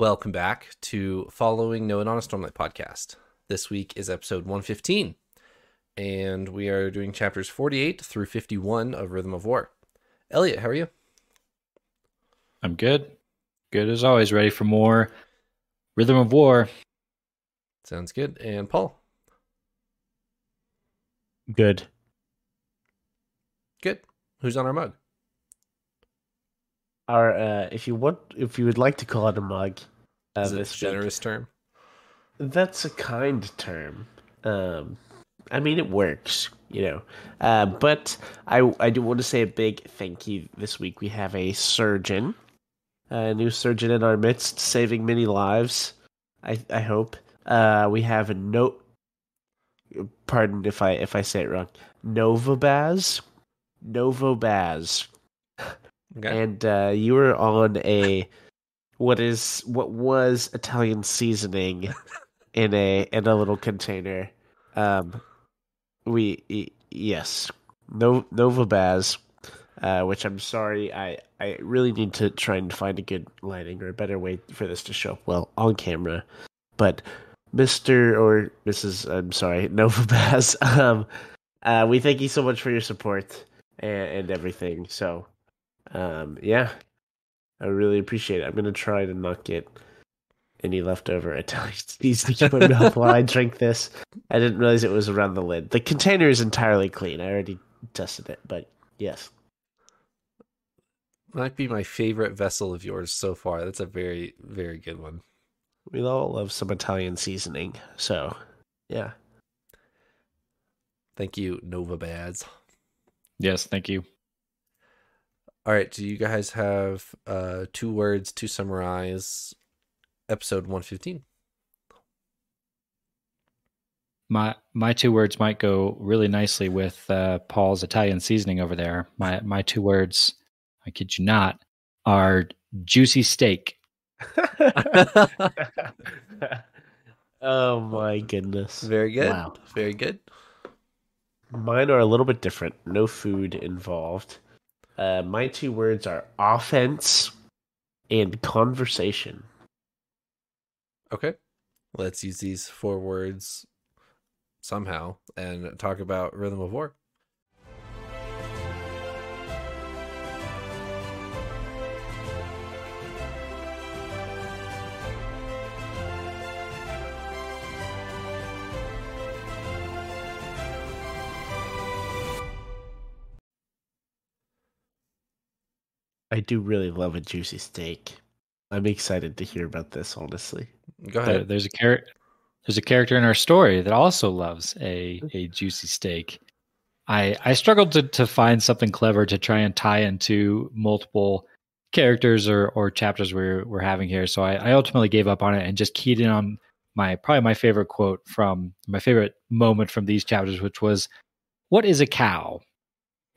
Welcome back to Following Noah on a Stormlight podcast. This week is episode 115, and we are doing chapters 48 through 51 of Rhythm of War. Elliot, how are you? I'm good. Good as always, ready for more Rhythm of War. Sounds good. And Paul? Good. Good. Who's on our mug? Our uh, if you want, if you would like to call it a mug, Is it a this week, generous term? that's a kind term. Um, I mean, it works, you know. Uh, but I I do want to say a big thank you this week. We have a surgeon, a new surgeon in our midst, saving many lives. I I hope. Uh, we have a note. Pardon if I if I say it wrong. Novabaz, Novobaz. Okay. and uh, you were on a what is what was Italian seasoning in a in a little container. Um, we yes, no Novabaz, uh, which I'm sorry, I I really need to try and find a good lighting or a better way for this to show up well on camera, but. Mr. or Mrs. I'm sorry, Novabaz. Um, uh, we thank you so much for your support and, and everything. So, um, yeah, I really appreciate it. I'm gonna try to not get any leftover Italian seasoning in my mouth while I drink this. I didn't realize it was around the lid. The container is entirely clean. I already tested it, but yes, Might be my favorite vessel of yours so far. That's a very, very good one. we all love some Italian seasoning. So, yeah, Thank you, Nova Bads. Yes, thank you. All right. Do you guys have uh, two words to summarize episode 115? My my two words might go really nicely with uh, Paul's Italian seasoning over there. My my two words, I kid you not, are juicy steak. oh my goodness. Very good. Wow. Very good. Mine are a little bit different. No food involved. Uh, my two words are offense and conversation. Okay. Let's use these four words somehow and talk about Rhythm of War. I do really love a juicy steak. I'm excited to hear about this, honestly. Go There, ahead. there's a char- there's a character in our story that also loves a mm-hmm. a juicy steak. I I struggled to to find something clever to try and tie into multiple characters or or chapters we're we're having here. So I, I ultimately gave up on it and just keyed in on my probably my favorite quote from my favorite moment from these chapters, which was, "What is a cow?"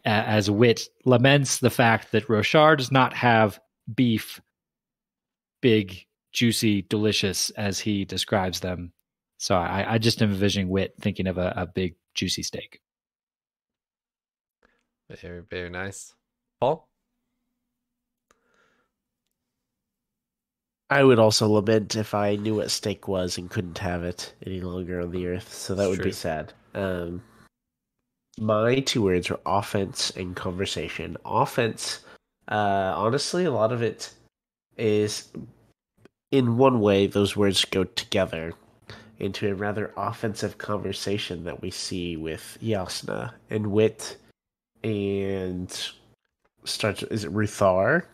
A- As Wit laments the fact that Roshar does not have beef, big, juicy, delicious as he describes them. So I, I just am envisioning Wit thinking of a, a big, juicy steak. Very, very nice. Paul? I would also lament if I knew what steak was and couldn't have it any longer on the earth. So that It's would be sad. Um, my two words are offense and conversation. Offense, uh, honestly, a lot of it is in one way, those words go together into a rather offensive conversation that we see with Jasnah and Wit and starts is it Ruthar?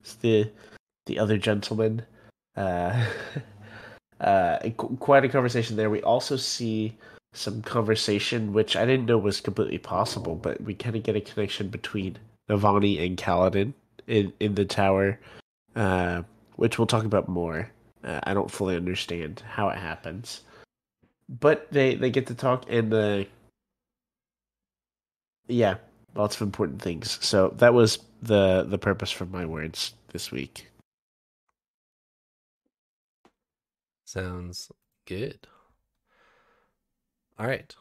It's the the other gentleman. Uh, uh, qu- quite a conversation there. We also see some conversation, which I didn't know was completely possible, but we kind of get a connection between Navani and Kaladin in in the tower, uh, which we'll talk about more. Uh, I don't fully understand how it happens, but they they get to talk and uh, yeah, lots of important things. So that was the the purpose for my words this week. Sounds good. All right.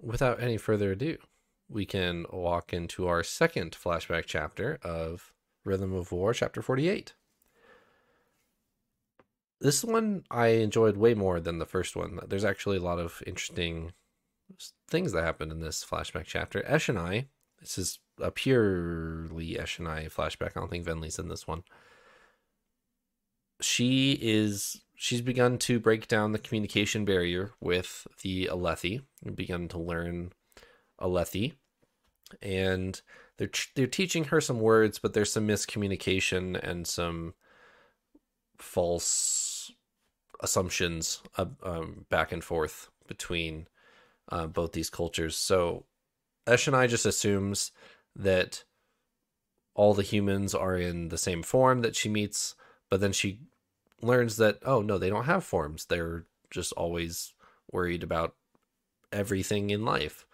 Without any further ado, we can walk into our second flashback chapter of Rhythm of War, chapter 48. this one I enjoyed way more than the first one. There's actually a lot of interesting things that happened in this flashback chapter. Eshonai, this is a purely Eshonai flashback. I don't think Venli's in this one. She is she's begun to break down the communication barrier with the Alethi and begun to learn Alethi. And they're they're teaching her some words, but there's some miscommunication and some false assumptions uh, um, back and forth between uh, both these cultures. So Eshonai just assumes that all the humans are in the same form that she meets, but then she learns that oh no, they don't have forms. They're just always worried about everything in life,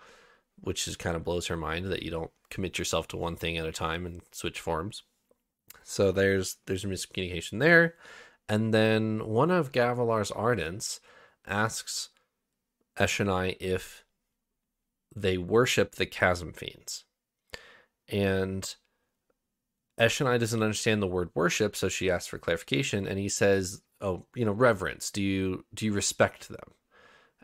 which just kind of blows her mind that you don't commit yourself to one thing at a time and switch forms. So there's there's a miscommunication there. And then one of Gavilar's Ardents asks Eshonai if they worship the chasm fiends. And Eshonai doesn't understand the word worship, so she asks for clarification, and he says, "Oh, you know, reverence. Do you do you respect them?"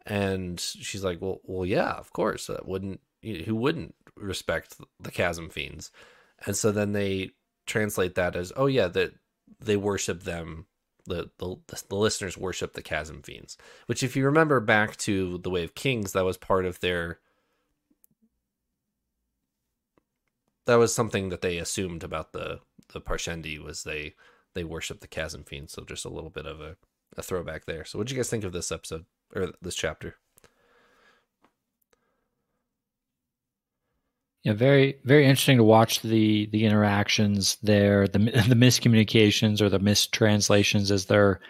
And she's like, "Well, well, yeah, of course. That wouldn't who wouldn't respect the chasm fiends?" And so then they translate that as, "Oh yeah, that they worship them the, the the listeners worship the chasm fiends which if you remember back to the way of kings that was part of their that was something that they assumed about the the parshendi was they they worship the chasm fiends so just a little bit of a, a throwback there so what do you guys think of this episode or this chapter Yeah, very very interesting to watch the the interactions there, the the miscommunications or the mistranslations as they're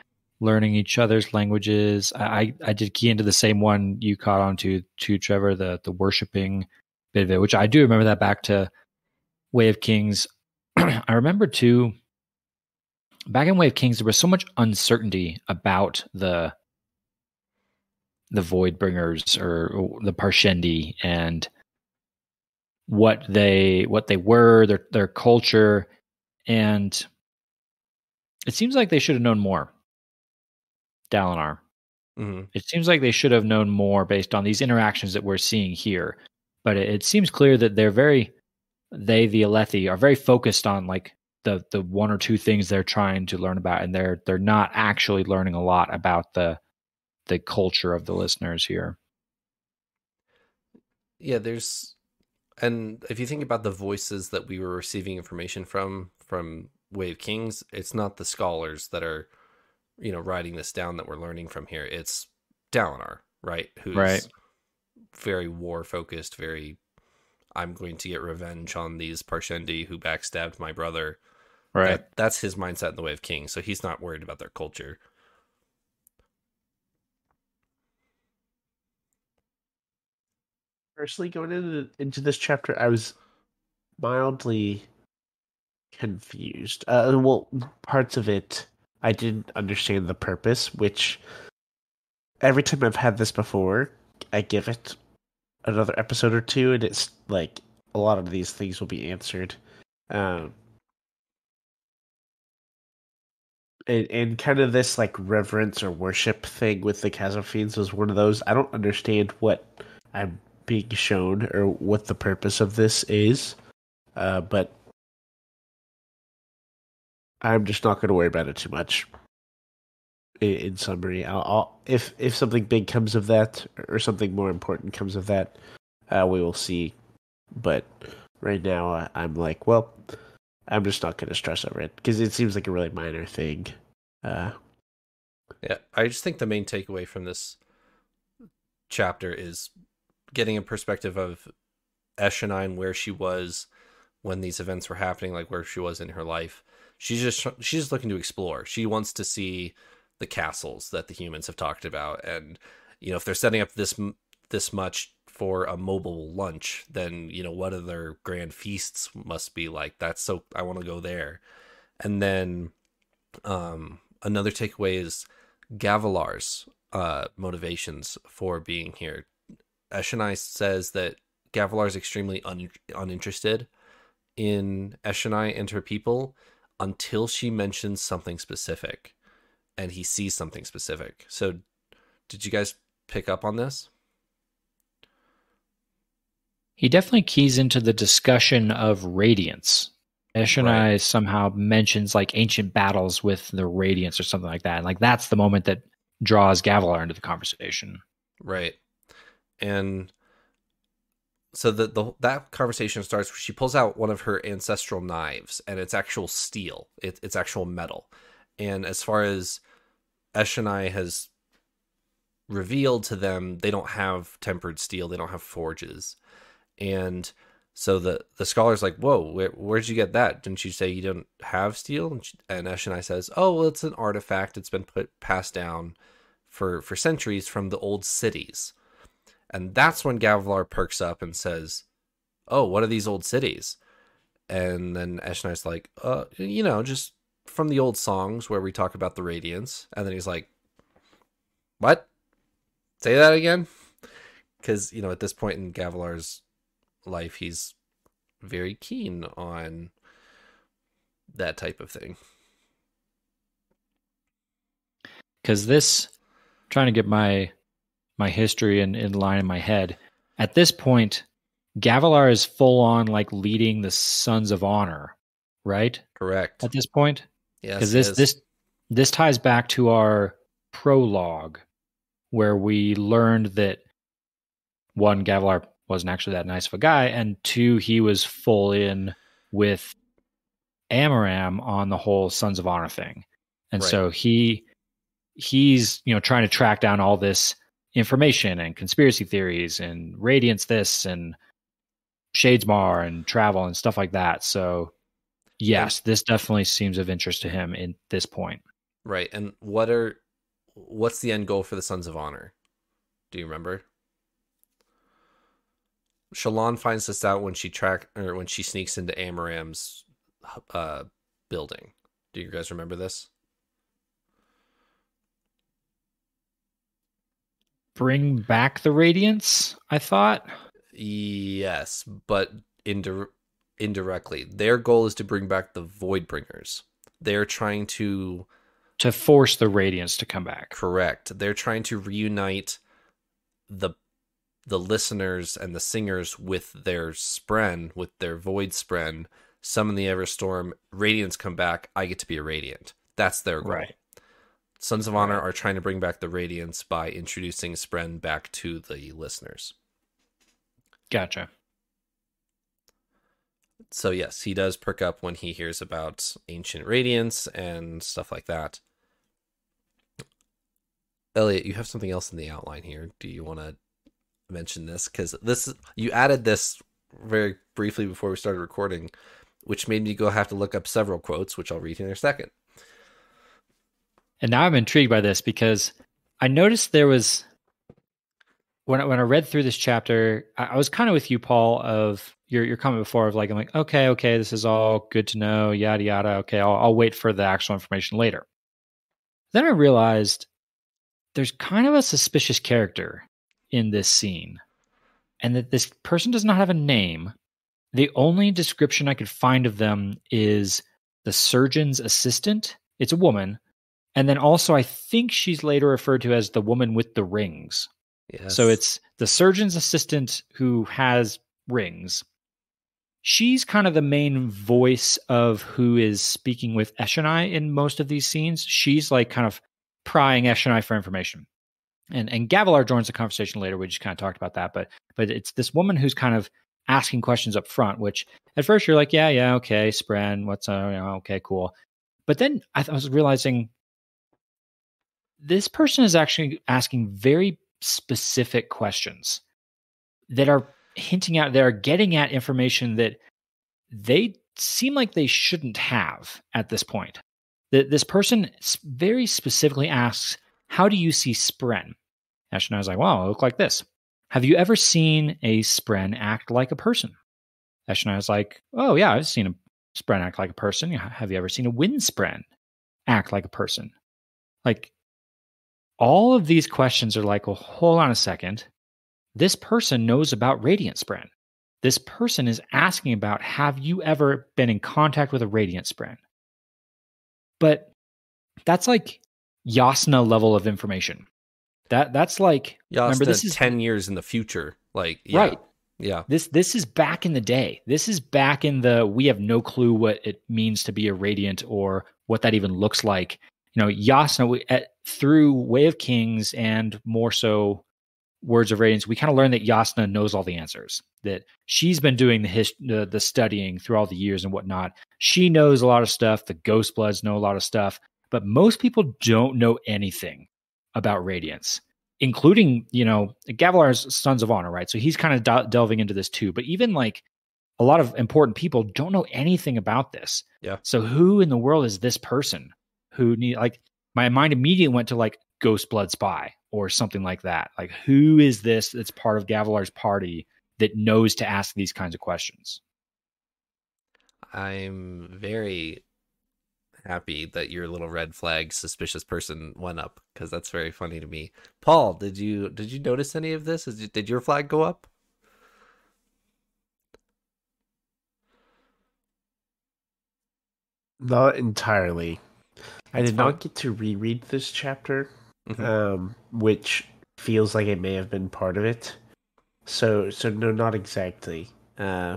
learning each other's languages. I I did key into the same one you caught on to to Trevor the the worshiping bit of it, which I do remember that back to Way of Kings. I remember too back in Way of Kings there was so much uncertainty about the the void bringers or, or the Parshendi and what they what they were, their their culture, and it seems like they should have known more. Dalinar. Mm-hmm. It seems like they should have known more based on these interactions that we're seeing here. But it, it seems clear that they're very they the Alethi are very focused on like the the one or two things they're trying to learn about and they're they're not actually learning a lot about the the culture of the listeners here. Yeah, there's and if you think about the voices that we were receiving information from from Way of Kings, it's not the scholars that are, you know, writing this down that we're learning from here. It's Dalinar, right? Who's right. very war focused, very I'm going to get revenge on these Parshendi who backstabbed my brother. Right. That, that's his mindset in the way of King. So he's not worried about their culture. personally going into into this chapter, I was mildly confused. Uh, well, parts of it I didn't understand the purpose, which every time I've had this before, I give it another episode or two, and it's like a lot of these things will be answered. Um, and, and kind of this like reverence or worship thing with the chasm fiends was one of those. I don't understand what I'm being shown or what the purpose of this is. Uh, but I'm just not going to worry about it too much. In, summary, I'll, I'll, if if something big comes of that or something more important comes of that, uh, we will see. But right now, uh, I'm like, well, I'm just not going to stress over it because it seems like a really minor thing. Uh, yeah, I just think the main takeaway from this chapter is getting a perspective of Eshonai where she was when these events were happening, like where she was in her life. She's just she's just looking to explore. She wants to see the castles that the humans have talked about, and you know if they're setting up this this much for a mobile lunch, then you know what other grand feasts must be like. That's so I want to go there. And then um, another takeaway is Gavilar's uh, motivations for being here. Eshonai says that Gavilar is extremely un- uninterested in Eshonai and her people until she mentions something specific. And he sees something specific. So, did you guys pick up on this? He definitely keys into the discussion of Radiants. Eshonai right. somehow mentions like ancient battles with the Radiants or something like that. And like that's the moment that draws Gavilar into the conversation. Right. And so the, the that conversation starts she pulls out one of her ancestral knives and it's actual steel. It, it's actual metal. And as far as Eshonai has revealed to them, they don't have tempered steel, they don't have forges. And so the the scholar's like, "Whoa, where, where'd you get that? Didn't you say you don't have steel?" And, she, and says, "Oh, well, it's an artifact. It's been put passed down for for centuries from the old cities." And that's when Gavilar perks up and says, "Oh, what are these old cities?" And then Eshonai's like, "Uh, you know, just from the old songs where we talk about the Radiants." And then he's like, "What? Say that again?" Because you know, at this point in Gavilar's life, he's very keen on that type of thing. Because this, trying to get my my history in, in line in my head. At this point, Gavilar is full on like leading the Sons of Honor, right? Correct. At this point, yes. Because this this this ties back to our prologue, where we learned that one Gavilar wasn't actually that nice of a guy, and two, he was full in with Amaram on the whole Sons of Honor thing, and right. so he he's you know trying to track down all this information and conspiracy theories and radiance this and shadesmar and travel and stuff like that so yes this definitely seems of interest to him in this point right and what are what's the end goal for the sons of honor do you remember Shallan finds this out when she track or when she sneaks into Amaram's uh, building. Do you guys remember this? Bring back the Radiants. I thought. Yes, but indi- indirectly, their goal is to bring back the Void Bringers. They're trying to to force the Radiants to come back. Correct. They're trying to reunite the the listeners and the singers with their spren, with their void spren, summon the Everstorm, Radiants come back, I get to be a Radiant. That's their goal. Right. Sons of Honor are trying to bring back the Radiants by introducing Spren back to the listeners. Gotcha. So yes, he does perk up when he hears about ancient Radiants and stuff like that. Elliot, you have something else in the outline here. Do you want to mention this because this you added this very briefly before we started recording, which made me go have to look up several quotes, which I'll read in a second. And now I'm intrigued by this because I noticed there was when I, when I read through this chapter, I, I was kind of with you, Paul, of your your comment before of like I'm like okay, okay, this is all good to know, yada yada. Okay, I'll, I'll wait for the actual information later. Then I realized there's kind of a suspicious character in this scene, and that this person does not have a name. The only description I could find of them is the surgeon's assistant. It's a woman. And then also, I think she's later referred to as the woman with the rings. Yes. So it's the surgeon's assistant who has rings. She's kind of the main voice of who is speaking with Eshonai in most of these scenes. She's like kind of prying Eshonai for information and and Gavilar joins the conversation later. We just kind of talked about that, but but it's this woman who's kind of asking questions up front. Which at first you're like, yeah, yeah, okay, Spren, what's uh, okay, cool. But then I, th- I was realizing this person is actually asking very specific questions that are hinting at, they are getting at information that they seem like they shouldn't have at this point. That this person very specifically asks how do you see Spren? Eshonai was like, I look like this. Have you ever seen a Spren act like a person? Eshonai was like, Oh, yeah, I've seen a Spren act like a person. Have you ever seen a Wind Spren act like a person? Like, all of these questions are like, Well, hold on a second. This person knows about Radiant Spren. This person is asking about, Have you ever been in contact with a Radiant Spren? But that's like Jasnah level of information. That that's like Yeah, remember this is ten years in the future. Like yeah, right. Yeah. This this is back in the day. This is back in the we have no clue what it means to be a radiant or what that even looks like. You know, Jasnah we, at, through Way of Kings and more so Words of Radiance, we kind of learn that Jasnah knows all the answers. That she's been doing the, his, the the studying through all the years and whatnot. She knows a lot of stuff. The Ghost Bloods know a lot of stuff, but most people don't know anything about Radiants including you know Gavilar's Sons of Honor, right? So he's kind of de- delving into this too. But even like a lot of important people don't know anything about this. Yeah. So who in the world is this person who need like my mind immediately went to like Ghost Blood Spy or something like that. Like who is this that's part of Gavilar's party that knows to ask these kinds of questions? I'm very happy that your little red flag suspicious person went up because that's very funny to me. Paul, did you did you notice any of this? Is, did your flag go up? Not entirely. I did fine. not get to reread this chapter, Mhm. um, which feels like it may have been part of it. So, so no, not exactly. Uh,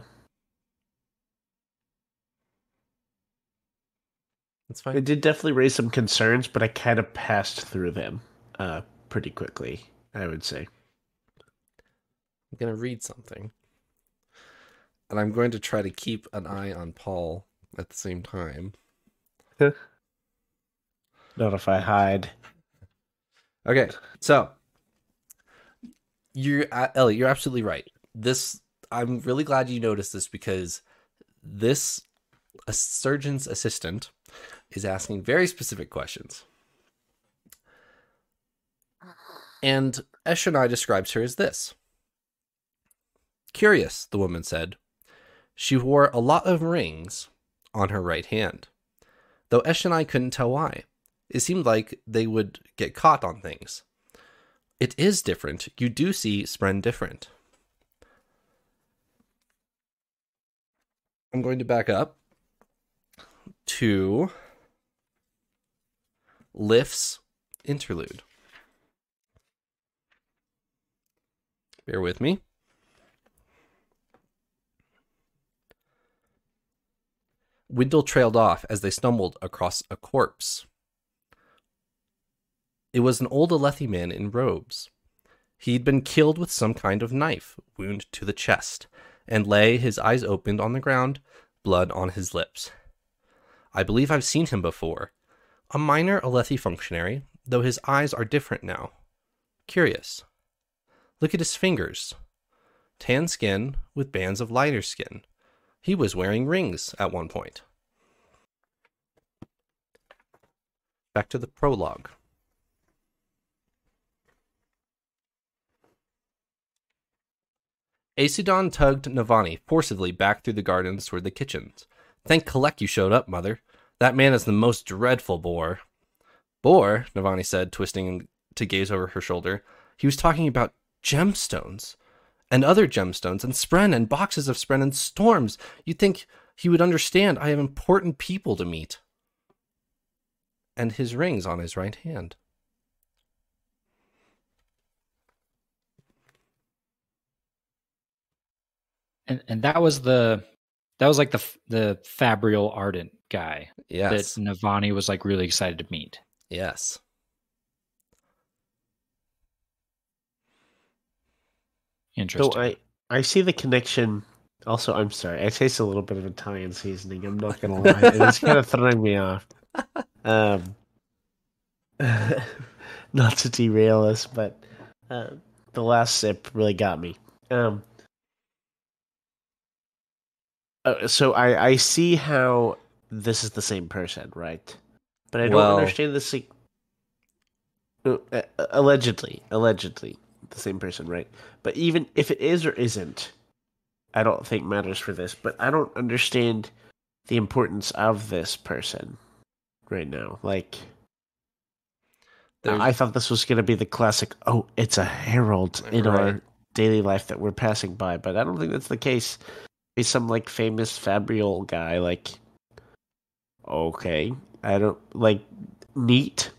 That's fine. it did definitely raise some concerns, but I kind of passed through them uh, pretty quickly. I would say. I'm going to read something. And I'm going to try to keep an eye on Paul at the same time. Not if I hide. Okay, so you're uh, Ellie, you're absolutely right. This I'm really glad you noticed this because this a surgeon's assistant is asking very specific questions. And Eshonai describes her as this. Curious, the woman said. She wore a lot of rings on her right hand, though Eshonai couldn't tell why. It seemed like they would get caught on things. It is different. You do see Spren different. I'm going to back up to Lift's interlude. Bear with me. Wyndle trailed off as they stumbled across a corpse. It was an old Alethi man in robes. He'd been killed with some kind of knife, wound to the chest, and lay, his eyes opened on the ground, blood on his lips. I believe I've seen him before. A minor Alethi functionary, though his eyes are different now. Curious. Look at his fingers. Tan skin with bands of lighter skin. He was wearing rings at one point. Back to the prologue. Aesudan tugged Navani forcibly back through the gardens toward the kitchens. Thank Kelek you showed up, mother. That man is the most dreadful bore. Bore, Navani said, twisting to gaze over her shoulder. He was talking about gemstones and other gemstones and spren and boxes of spren and storms. You'd think he would understand I have important people to meet. And his rings on his right hand. And and that was the that was like the f- the Fabrial Ardent guy Yes. that Navani was like really excited to meet. Yes. Interesting. So I I see the connection. Also, I'm sorry. I taste a little bit of Italian seasoning. I'm not gonna lie. it's kind of throwing me off. Um, not to derail us, but uh, the last sip really got me. Um, uh, so I I see how this is the same person, right? But I don't Well- understand this. Like, uh, uh, allegedly, allegedly, the same person, right? But even if it is or isn't, I don't think matters for this. But I don't understand the importance of this person right now. Like, There's, I thought this was going to be the classic. Oh, it's a herald in Right. our daily life that we're passing by, but I don't think that's the case. He's some like famous Fabrial guy. Like, okay, I don't like neat.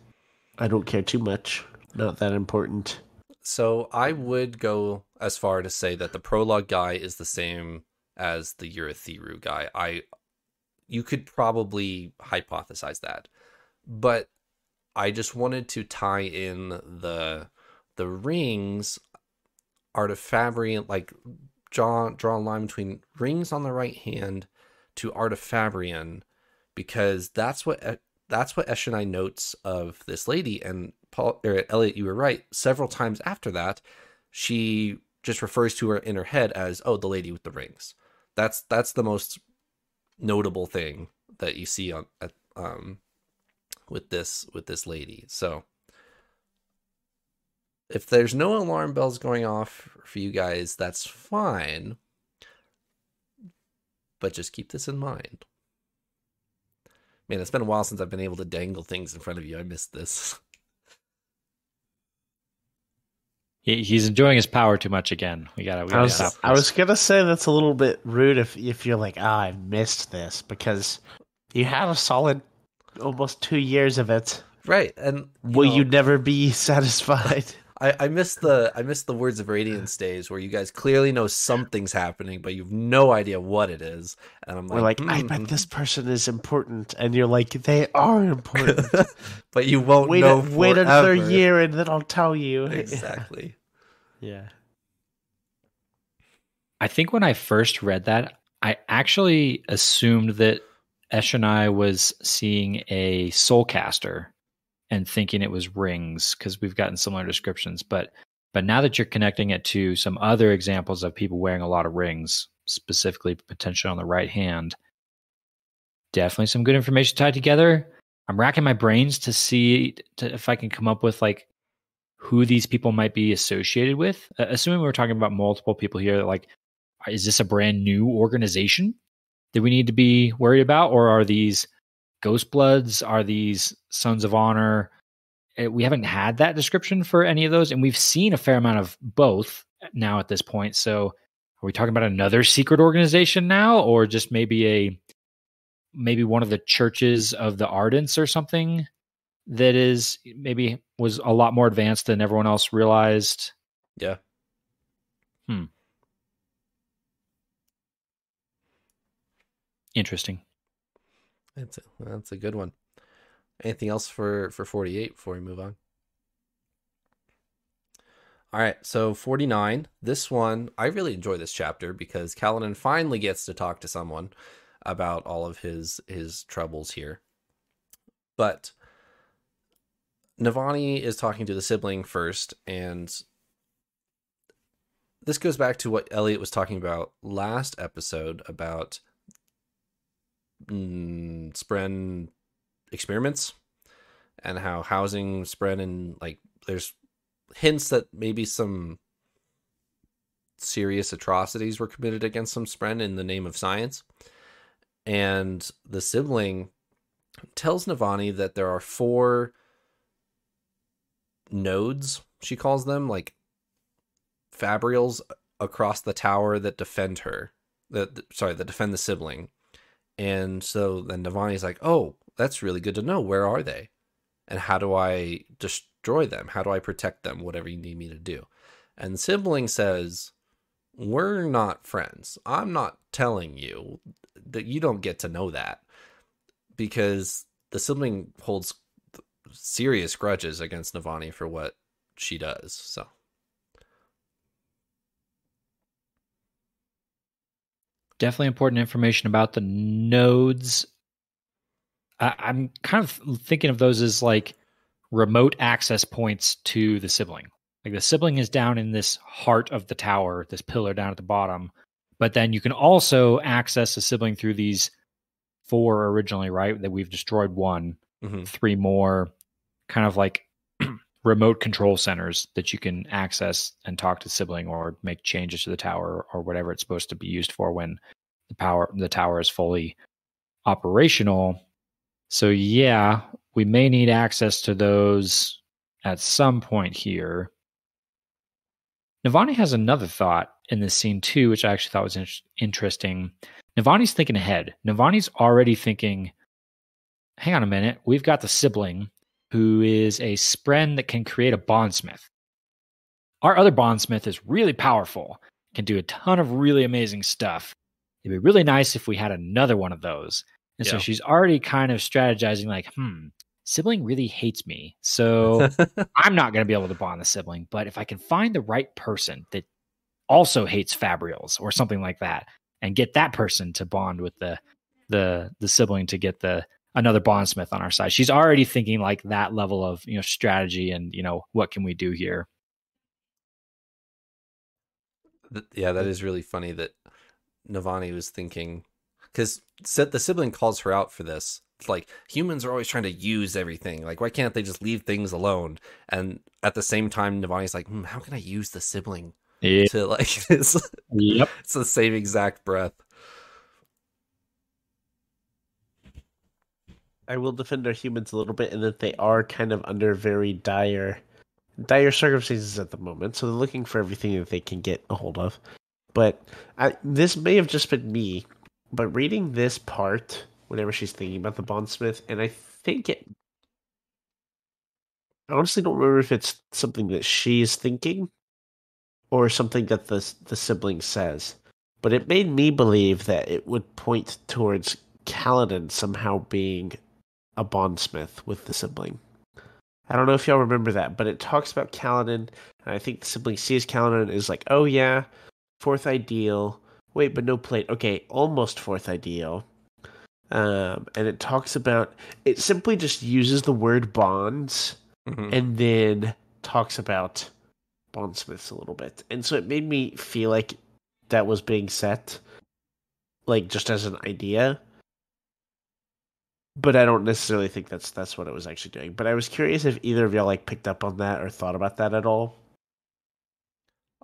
I don't care too much. Not that important. So I would go as far to say that the prologue guy is the same as the Urithiru guy. I you could probably hypothesize that. But I just wanted to tie in the the rings artifabrian like draw draw a line between rings on the right hand to artifabrian because that's what that's what Eshonai notes of this lady. And Paul or Elliot you were right. Several times after that she just refers to her in her head as oh the lady with the rings. That's that's the most notable thing that you see on at, um with this with this lady. So if there's no alarm bells going off for you guys that's fine but just keep this in mind man it's been a while since i've been able to dangle things in front of you i missed this He, he's enjoying his power too much again. We gotta. We I gotta was, stop. I was gonna say that's a little bit rude if if you're like, ah, I missed this because you had a solid almost two years of it. right and Will know, you never be satisfied? I, I missed the I missed the words of radiance days where you guys clearly know something's happening, but you've no idea what it is. And I'm like, We're like, I "Hmm." bet this person is important, and you're like, they are important. but you won't wait, know. a, wait another year, and then I'll tell you. Exactly. yeah. I think when I first read that, I actually assumed that Eshonai was seeing a soulcaster and thinking it was rings because we've gotten similar descriptions. But but now that you're connecting it to some other examples of people wearing a lot of rings, specifically potentially on the right hand, definitely some good information tied together. I'm racking my brains to see to, if I can come up with like who these people might be associated with. Uh, assuming we're talking about multiple people here, like is this a brand new organization that we need to be worried about or are these ghost bloods are these sons of honor Eh, we haven't had that description for any of those and we've seen a fair amount of both now at this point so are we talking about another secret organization now or just maybe a maybe one of the churches of the ardents or something that is maybe was a lot more advanced than everyone else realized Yeah. Hmm. Interesting That's a, that's a good one. Anything else for for 48 before we move on? All right, so 49. This one, I really enjoy this chapter because Kaladin finally gets to talk to someone about all of his his troubles here. But Navani is talking to the sibling first, and this goes back to what Elliot was talking about last episode about mm, Spren experiments and how housing Spren and like there's hints that maybe some serious atrocities were committed against some Spren in the name of science. And the sibling tells Navani that there are four nodes, she calls them, like fabrials across the tower that defend her. That sorry, that defend the sibling. And so then Navani's like, "Oh, that's really good to know. Where are they? And how do I destroy them? How do I protect them? Whatever you need me to do." And sibling says, "We're not friends. I'm not telling you that you don't get to know that because the sibling holds serious grudges against Navani for what she does." So, definitely important information about the nodes. I, I'm kind of thinking of those as like remote access points to the sibling. Like the sibling is down in this heart of the tower, this pillar down at the bottom. But then you can also access the sibling through these four originally, right? That we've destroyed one, mhm. three more kind of like remote control centers that you can access and talk to sibling or make changes to the tower or whatever it's supposed to be used for when the power the tower is fully operational. So yeah we may need access to those at some point here. Navani has another thought in this scene too which i actually thought was in- interesting. Navani's thinking ahead. Navani's already thinking hang on a minute we've got the sibling who is a spren that can create a bondsmith. Our other bondsmith is really powerful, can do a ton of really amazing stuff. It'd be really nice if we had another one of those. And so she's already kind of strategizing, like, hmm, sibling really hates me. So I'm not going to be able to bond the sibling. But if I can find the right person that also hates Fabrials or something like that, and get that person to bond with the the the sibling to get the another bondsmith on our side. She's already thinking like that level of you know strategy and you know what can we do here. Yeah, that is really funny that Navani was thinking because the sibling calls her out for this. It's like humans are always trying to use everything. Like, why can't they just leave things alone? And at the same time, Navani's like, hmm, how can I use the sibling Yeah. to like this? Yep. it's the same exact breath. I will defend our humans a little bit in that they are kind of under very dire dire circumstances at the moment, so they're looking for everything that they can get a hold of. But I, this may have just been me, but reading this part whenever she's thinking about the bondsmith, and I think it. I honestly don't remember if it's something that she's thinking, or something that the the sibling says, but it made me believe that it would point towards Kaladin somehow being a bondsmith with the sibling. I don't know if y'all remember that, but it talks about Kaladin, and I think the sibling sees Kaladin and is like, "Oh yeah, fourth ideal. Wait, but no plate. Okay, almost fourth ideal." Um, and it talks about it simply just uses the word bonds Mhm. and then talks about bondsmiths a little bit, and so it made me feel like that was being set, like just as an idea but I don't necessarily think that's that's what it was actually doing. But I was curious if either of y'all like picked up on that or thought about that at all.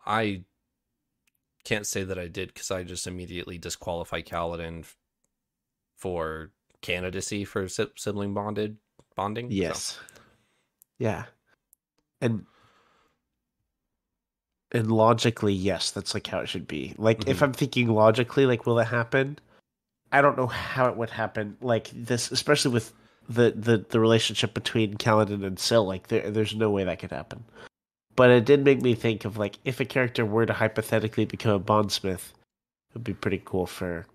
I can't say that I did because I just immediately disqualify Kaladin f- for candidacy for si- sibling bonded bonding. so- Yes. Yeah. And and logically, yes, that's like how it should be. Like if Mhm. I'm thinking logically, like will it happen? I don't know how it would happen. Like this, especially with the the, the relationship between Kaladin and Syl. like there there's no way that could happen. But it did make me think of like if a character were to hypothetically become a bondsmith, it would be pretty cool for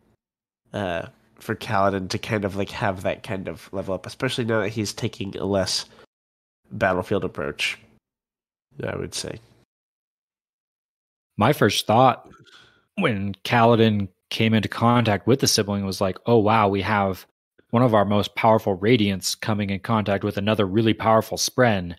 uh for Kaladin to kind of like have that kind of level up, especially now that he's taking a less battlefield approach. I would say. My first thought when Kaladin came into contact with the sibling was like, oh wow, we have one of our most powerful radiants coming in contact with another really powerful spren.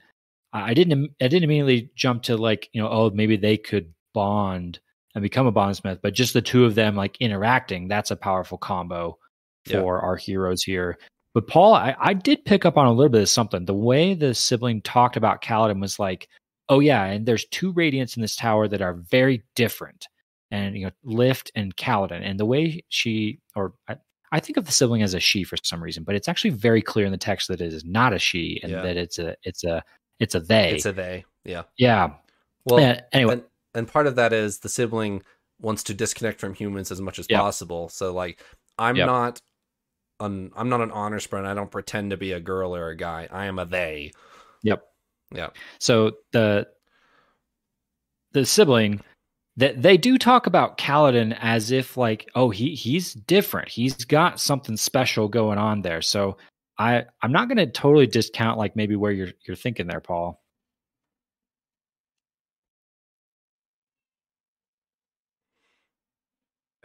I didn't I didn't immediately jump to like, you know, oh maybe they could bond and become a bondsmith, but just the two of them like interacting, that's a powerful combo Yeah. for our heroes here. But Paul, I, I did pick up on a little bit of something. The way the sibling talked about Kaladin was like, oh yeah, and there's two radiants in this tower that are very different. And you know, Lift and Kaladin. And the way she or I, I think of the sibling as a she for some reason, but it's actually very clear in the text that it is not a she and Yeah. that it's a it's a it's a they. It's a they. Yeah. yeah. Well, Yeah, anyway. and, and part of that is the sibling wants to disconnect from humans as much as Yep. possible. So like, I'm Yep. not an I'm not an honorspren. I don't pretend to be a girl or a guy. I am a they. Yep. Yeah. So the the sibling that they do talk about Kaladin as if like, oh, he he's different. He's got something special going on there. So I I'm not going to totally discount like maybe where you're you're thinking there, Paul.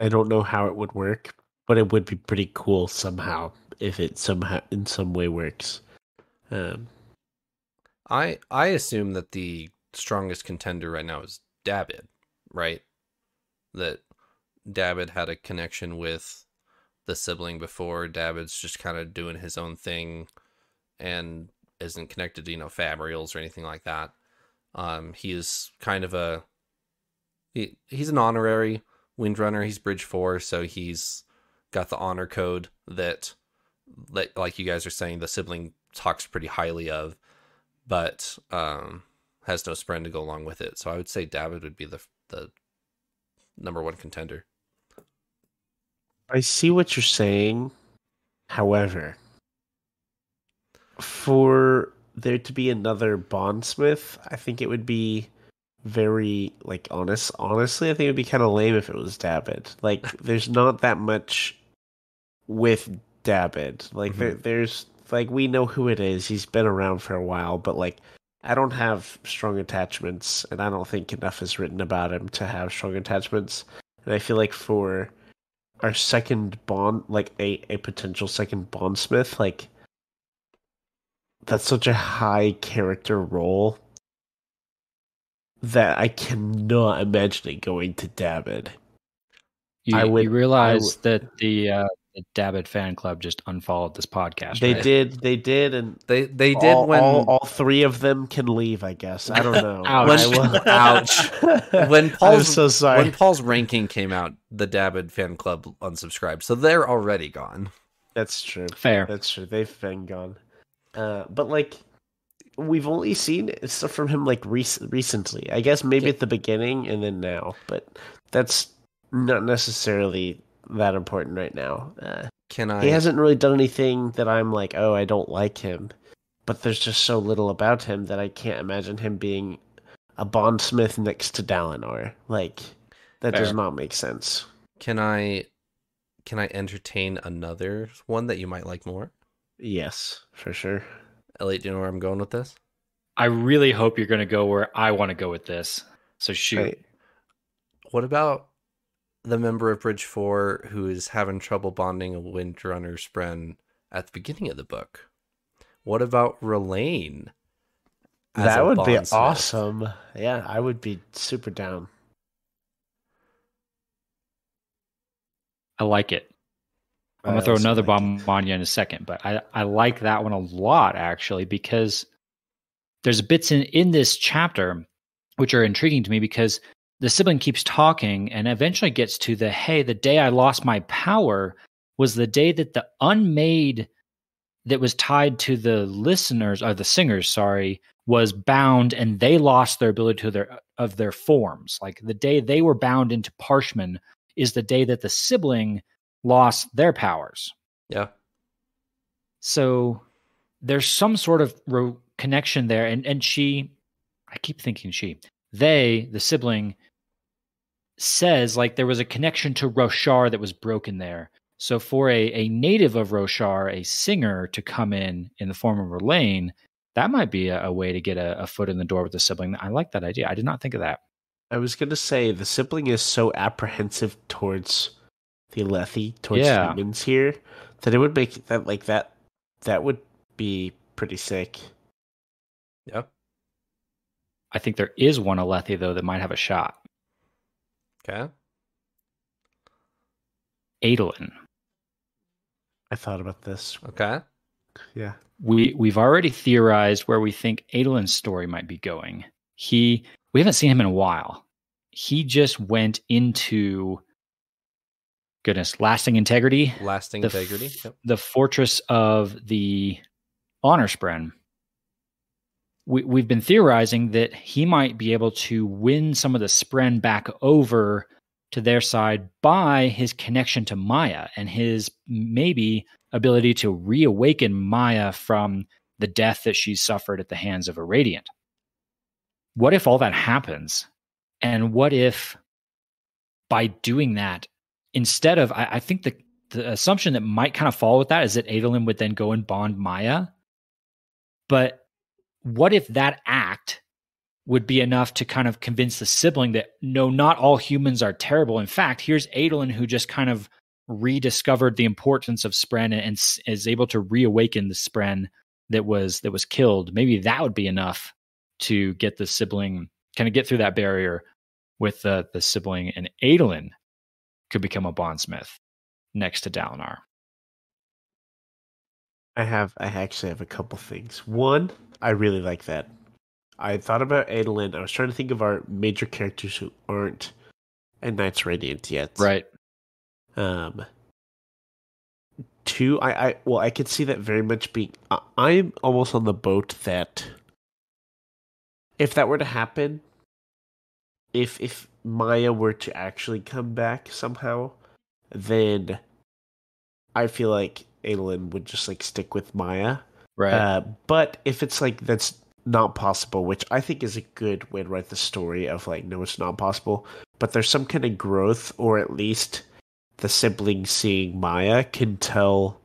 I don't know how it would work, but it would be pretty cool somehow if it somehow in some way works. Um, I I assume that the strongest contender right now is Dabbid, right? That Dabbid had a connection with the sibling before. Dabbid's just kind of doing his own thing and isn't connected to, you know, Fabrials or anything like that. Um, he is kind of a he, he's an honorary windrunner. He's bridge four, so he's got the honor code that that like you guys are saying the sibling talks pretty highly of but um, has no spren to go along with it. So I would say Dabbid would be the the number one contender. I see what you're saying. However, for there to be another bondsmith, I think it would be very like honest. Honestly, I think it would be kind of lame if it was Dabbid. Like, there's not that much with Dabbid. Like, mm-hmm. there, there's like we know who it is. He's been around for a while, but like, I don't have strong attachments, and I don't think enough is written about him to have strong attachments. And I feel like for our second bond, like a a potential second bondsmith, like that's such a high character role that I cannot imagine it going to Dabbid. You, I would- you realize would- that the uh, the Dabbid fan club just unfollowed this podcast. They right? did, they did, and They they did all, when all, all three of them can leave. I guess I don't know. Ouch. I will- Ouch. when I'm Paul's so sorry. when Paul's ranking came out, the Dabbid fan club unsubscribed, so they're already gone. That's true. Fair. That's true. They've been gone. Uh, but like, we've only seen stuff from him like rec- recently. I guess maybe Yeah. at the beginning and then now, but that's not necessarily that important right now. Uh, Can I? he hasn't really done anything that I'm like, oh, I don't like him. But there's just so little about him that I can't imagine him being a bondsmith next to Dalinar. Like, that does not make sense. Can I? Can I entertain another one that you might like more? Yes, for sure. Elliot, do you know where I'm going with this? I really hope you're going to go where I want to go with this. So shoot. Right. What about the member of Bridge Four who is having trouble bonding a Windrunner Spren at the beginning of the book? What about Rlain? that would be bondsmith? awesome. Yeah, I would be super down. I like it. I'm gonna throw another like bomb it. on you in a second, but I, I like that one a lot actually because there's bits in in this chapter which are intriguing to me because the sibling keeps talking and eventually gets to the hey, the day I lost my power was the day that the unmade that was tied to the listeners or the singers, sorry, was bound and they lost their ability to their of their forms. Like the day they were bound into Parshman is the day that the sibling lost their powers. Yeah. So there's some sort of ro- connection there, and and she, I keep thinking she, they, the sibling, says like there was a connection to Roshar that was broken there. So for a a native of Roshar, a singer to come in in the form of Rlain, that might be a, a way to get a, a foot in the door with the sibling. I like that idea. I did not think of that. I was gonna say the sibling is so apprehensive towards the Alethi, towards Yeah. humans here, that it would make that like that that would be pretty sick. Yeah. I think there is one Alethi though that might have a shot. Okay. Adolin. I thought about this. Okay. Yeah. we we've already theorized where we think Adolin's story might be going. He we haven't seen him in a while. He just went into goodness, lasting integrity, Lasting The integrity. f- Yep. the fortress of the honor spren. We we've been theorizing that he might be able to win some of the spren back over to their side by his connection to Maya and his maybe ability to reawaken Maya from the death that she suffered at the hands of a radiant. What if all that happens? And what if by doing that, instead of, I, I think the, the assumption that might kind of fall with that is that Adolin would then go and bond Maya. But what if that act would be enough to kind of convince the sibling that no, not all humans are terrible. In fact, here's Adolin who just kind of rediscovered the importance of Spren and, is able to reawaken the Spren that was that was killed. Maybe that would be enough to get the sibling kind of get through that barrier with the the sibling and Adolin could become a bondsmith next to Dalinar. I have I actually have a couple things. One, I really like that. I thought about Adolin. I was trying to think of our major characters who aren't in Knights Radiant yet. Right. Um. Two, I, I well, I could see that very much being. I, I'm almost on the boat that if that were to happen, if if Maya were to actually come back somehow, then I feel like Adolin would just like stick with Maya Right. Uh, but if it's like that's not possible, which I think is a good way to write the story of like, no, it's not possible, but there's some kind of growth, or at least the sibling seeing Maya can tell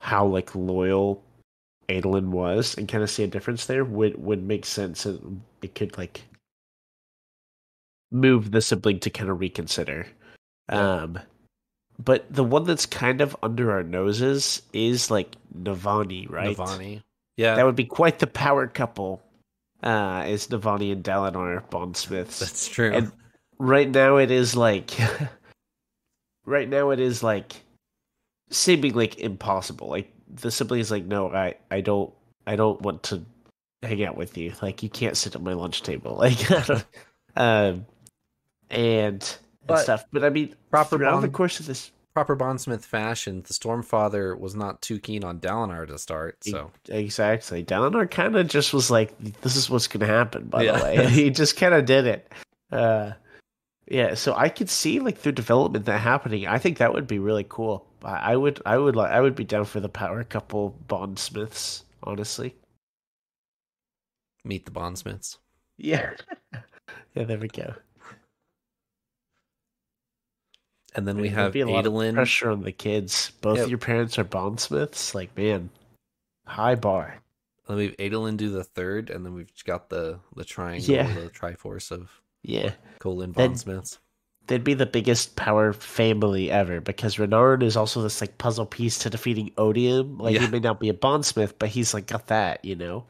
how like loyal Adolin was and kind of see a difference there would would make sense and it could like move the sibling to kind of reconsider. Um but the one that's kind of under our noses is like Navani, right? Navani. Yeah, That would be quite the power couple. Uh is Navani and Dalinar bondsmiths. that's true. And right now it is like right now it is like seeming like impossible. Like the sibling is like, no, I, I don't I don't want to hang out with you. Like you can't sit at my lunch table. Like I don't- um and, and But stuff. But I mean proper throughout the course of this Proper bondsmith fashion, the Stormfather was not too keen on Dalinar to start. So exactly. Dalinar kind of just was like, "This is what's going to happen." By Yeah. the way, he just kind of did it. Uh, yeah, so I could see like through development that happening. I think that would be really cool. I I would, I would like, I would be down for the power couple bondsmiths. Honestly, meet the bondsmiths. yeah, yeah. There we go. And then we There'd have be a lot of Adolin. pressure on the kids. Both Yep. your parents are bondsmiths. Like, man, high bar. Then we have Adolin do the third, and then we've got the the triangle, Yeah. the triforce of Yeah. colon Then- bondsmiths. they'd be the biggest power family ever because Renarin is also this like puzzle piece to defeating Odium. Like Yeah. he may not be a bondsmith, but he's like got that, you know.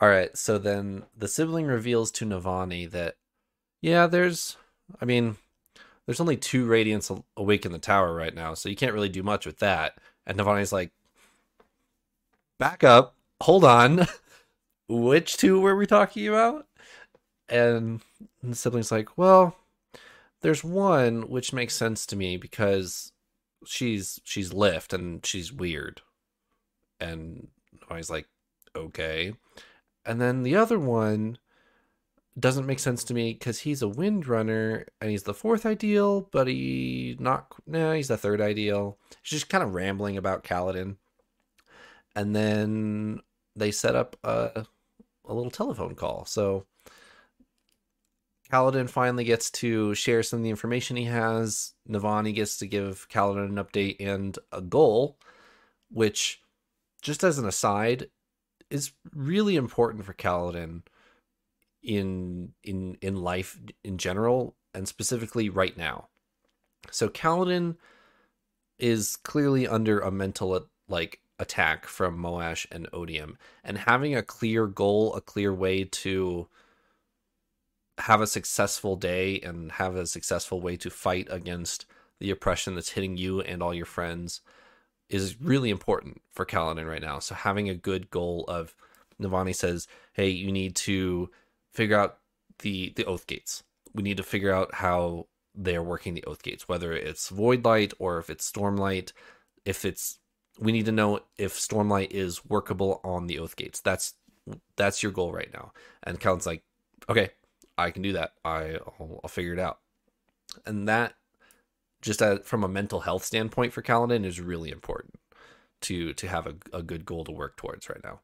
All right, so then the sibling reveals to Navani that, yeah, there's, I mean, there's only two radiants awake in the tower right now, so you can't really do much with that. And Navani's like, back up, hold on, which two were we talking about? And the sibling's like, well, there's one which makes sense to me because she's she's lift and she's weird. And Navani's like, okay. And then the other one doesn't make sense to me because he's a windrunner and he's the fourth ideal, but he not no, he's the third ideal. He's just kind of rambling about Kaladin. And then they set up a a little telephone call. So Kaladin finally gets to share some of the information he has. Navani gets to give Kaladin an update and a goal, which, just as an aside, is really important for Kaladin in in in life in general and specifically right now. So Kaladin is clearly under a mental like attack from Moash and Odium and having a clear goal, a clear way to have a successful day and have a successful way to fight against the oppression that's hitting you and all your friends is really important for Kaladin right now. So having a good goal of Navani says, "Hey, you need to figure out the the oath gates. We need to figure out how they're working the oath gates, whether it's void light or if it's stormlight. If it's we need to know if stormlight is workable on the oath gates. That's that's your goal right now." And Kaladin's like, "Okay, I can do that. I I'll, I'll figure it out." And that just as, from a mental health standpoint for Kaladin is really important to to have a, a good goal to work towards right now.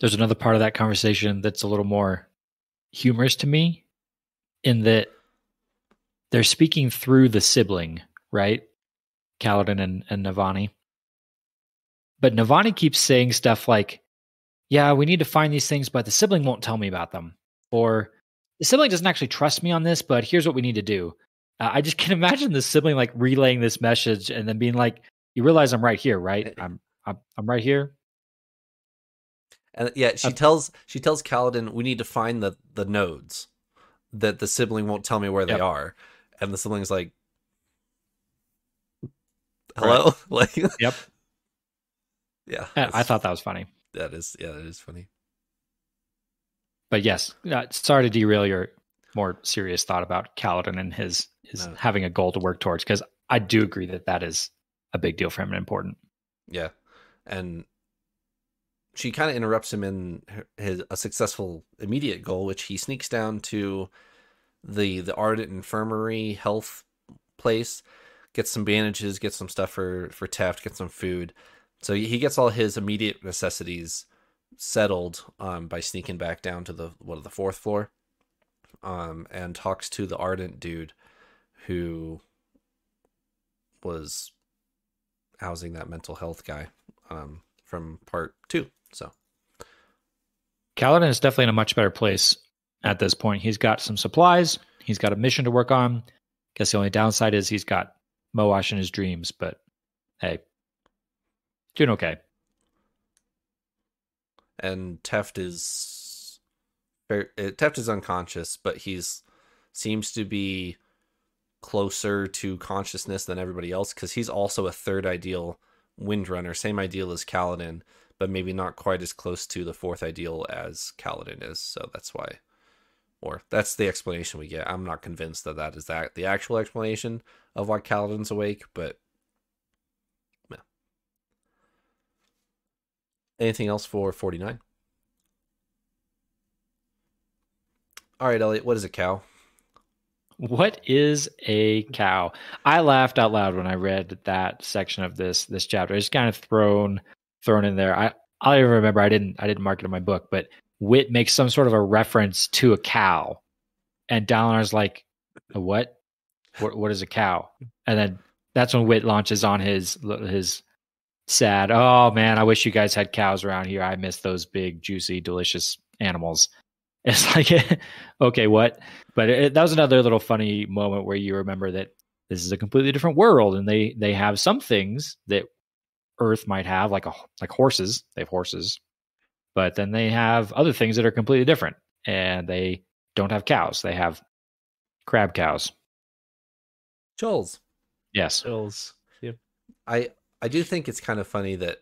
There's another part of that conversation that's a little more humorous to me in that they're speaking through the sibling, right? Kaladin and, and Navani. But Navani keeps saying stuff like, Yeah, we need to find these things, but the sibling won't tell me about them. Or the sibling doesn't actually trust me on this, but here's what we need to do. Uh, I just can imagine the sibling like relaying this message and then being like, You realize I'm right here, right? I'm I'm, I'm right here. And yeah, she Uh, tells she tells Kaladin we need to find the the nodes that the sibling won't tell me where they are, and the sibling's like, "Hello," like, Yep. yeah. I thought that was funny. that is yeah, that is funny. But yes, uh, sorry to derail your more serious thought about Kaladin and his his No. having a goal to work towards because I do agree that that is a big deal for him and important. Yeah, and she kind of interrupts him in his a successful immediate goal, which he sneaks down to the the Ardent Infirmary health place, gets some bandages, gets some stuff for for Teft, gets some food. So he gets all his immediate necessities settled um, by sneaking back down to the what the fourth floor, um, and talks to the Ardent dude, who was housing that mental health guy um, from part two. So Kaladin is definitely in a much better place at this point. He's got some supplies. He's got a mission to work on. Guess the only downside is he's got Moash in his dreams, but hey, doing okay. And Teft is eh, Teft is unconscious, but he's seems to be closer to consciousness than everybody else because he's also a third ideal windrunner, same ideal as Kaladin, but maybe not quite as close to the fourth ideal as Kaladin is. So that's why, or that's the explanation we get. I'm not convinced that that is that the actual explanation of why Kaladin's awake, but Anything else for 49? All right, Elliot, what is a cow? What is a cow? I laughed out loud when I read that section of this this chapter. It's kind of thrown thrown in there. I I even remember. I didn't I didn't mark it in my book, but Wit makes some sort of a reference to a cow, and Dalinar's like, "What? What? What is a cow?" And then that's when Wit launches on his his sad. Oh man, I wish you guys had cows around here. I miss those big, juicy, delicious animals. It's like, okay, what? But it, that was another little funny moment where you remember that this is a completely different world, and they they have some things that Earth might have, like a like horses. They have horses, but then they have other things that are completely different, and they don't have cows. They have crab cows. Chulls. Yes. Chulls. Yep. I I do think it's kind of funny that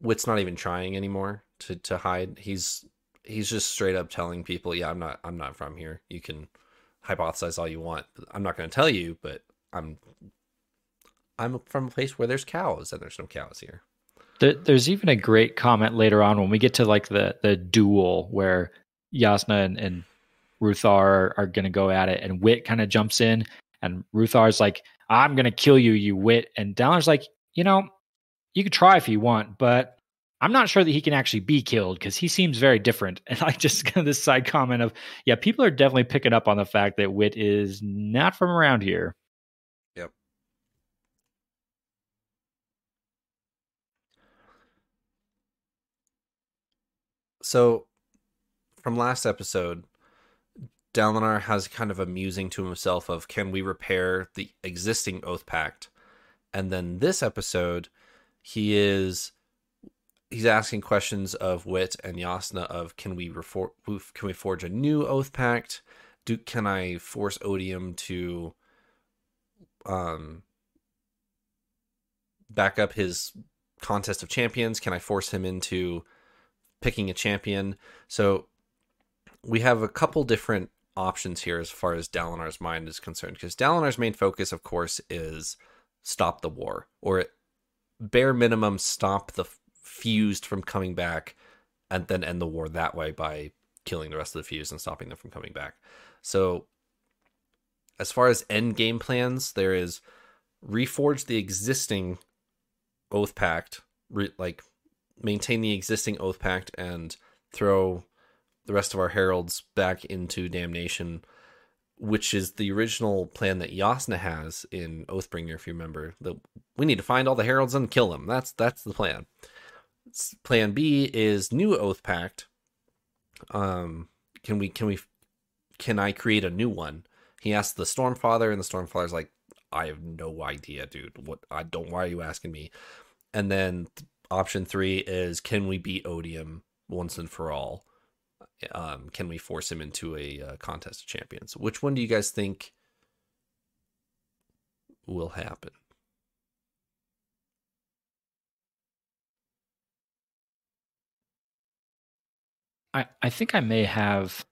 Wit's not even trying anymore to to hide. He's he's just straight up telling people, "Yeah, I'm not I'm not from here. You can hypothesize all you want. I'm not going to tell you, but I'm I'm from a place where there's cows, and there's no cows here. There's even a great comment later on when we get to like the the duel where Jasnah and, and Ruthar are, are going to go at it, and Wit kind of jumps in, and Ruthar's like, "I'm going to kill you, you Wit," and Dalinar's like, "You know, you could try if you want, but I'm not sure that he can actually be killed because he seems very different. And I just got this side comment of, yeah, people are definitely picking up on the fact that Wit is not from around here. Yep. So, from last episode, Dalinar has kind of a musing to himself of can we repair the existing Oath Pact? And then this episode, he is he's asking questions of Wit and Jasnah of can we refor- can we forge a new Oath Pact? Do can I force Odium to um back up his contest of champions? Can I force him into picking a champion. So we have a couple different options here as far as Dalinar's mind is concerned, because Dalinar's main focus, of course, is stop the war, or bare minimum stop the fused from coming back, and then end the war that way by killing the rest of the fused and stopping them from coming back. So, as far as end game plans, there is reforge the existing Oath Pact, re- like maintain the existing oath pact and throw the rest of our heralds back into damnation which is the original plan that Jasnah has in Oathbringer, if you remember. That we need to find all the heralds and kill them. That's that's the plan. Plan B is new Oath Pact. Um, can we can we can I create a new one? He asks the Stormfather, and the Stormfather's like, I have no idea, dude. What I don't. Why are you asking me? And then option three is can we beat Odium once and for all? Um, can we force him into a uh, contest of champions? Which one do you guys think will happen? I, I think I may have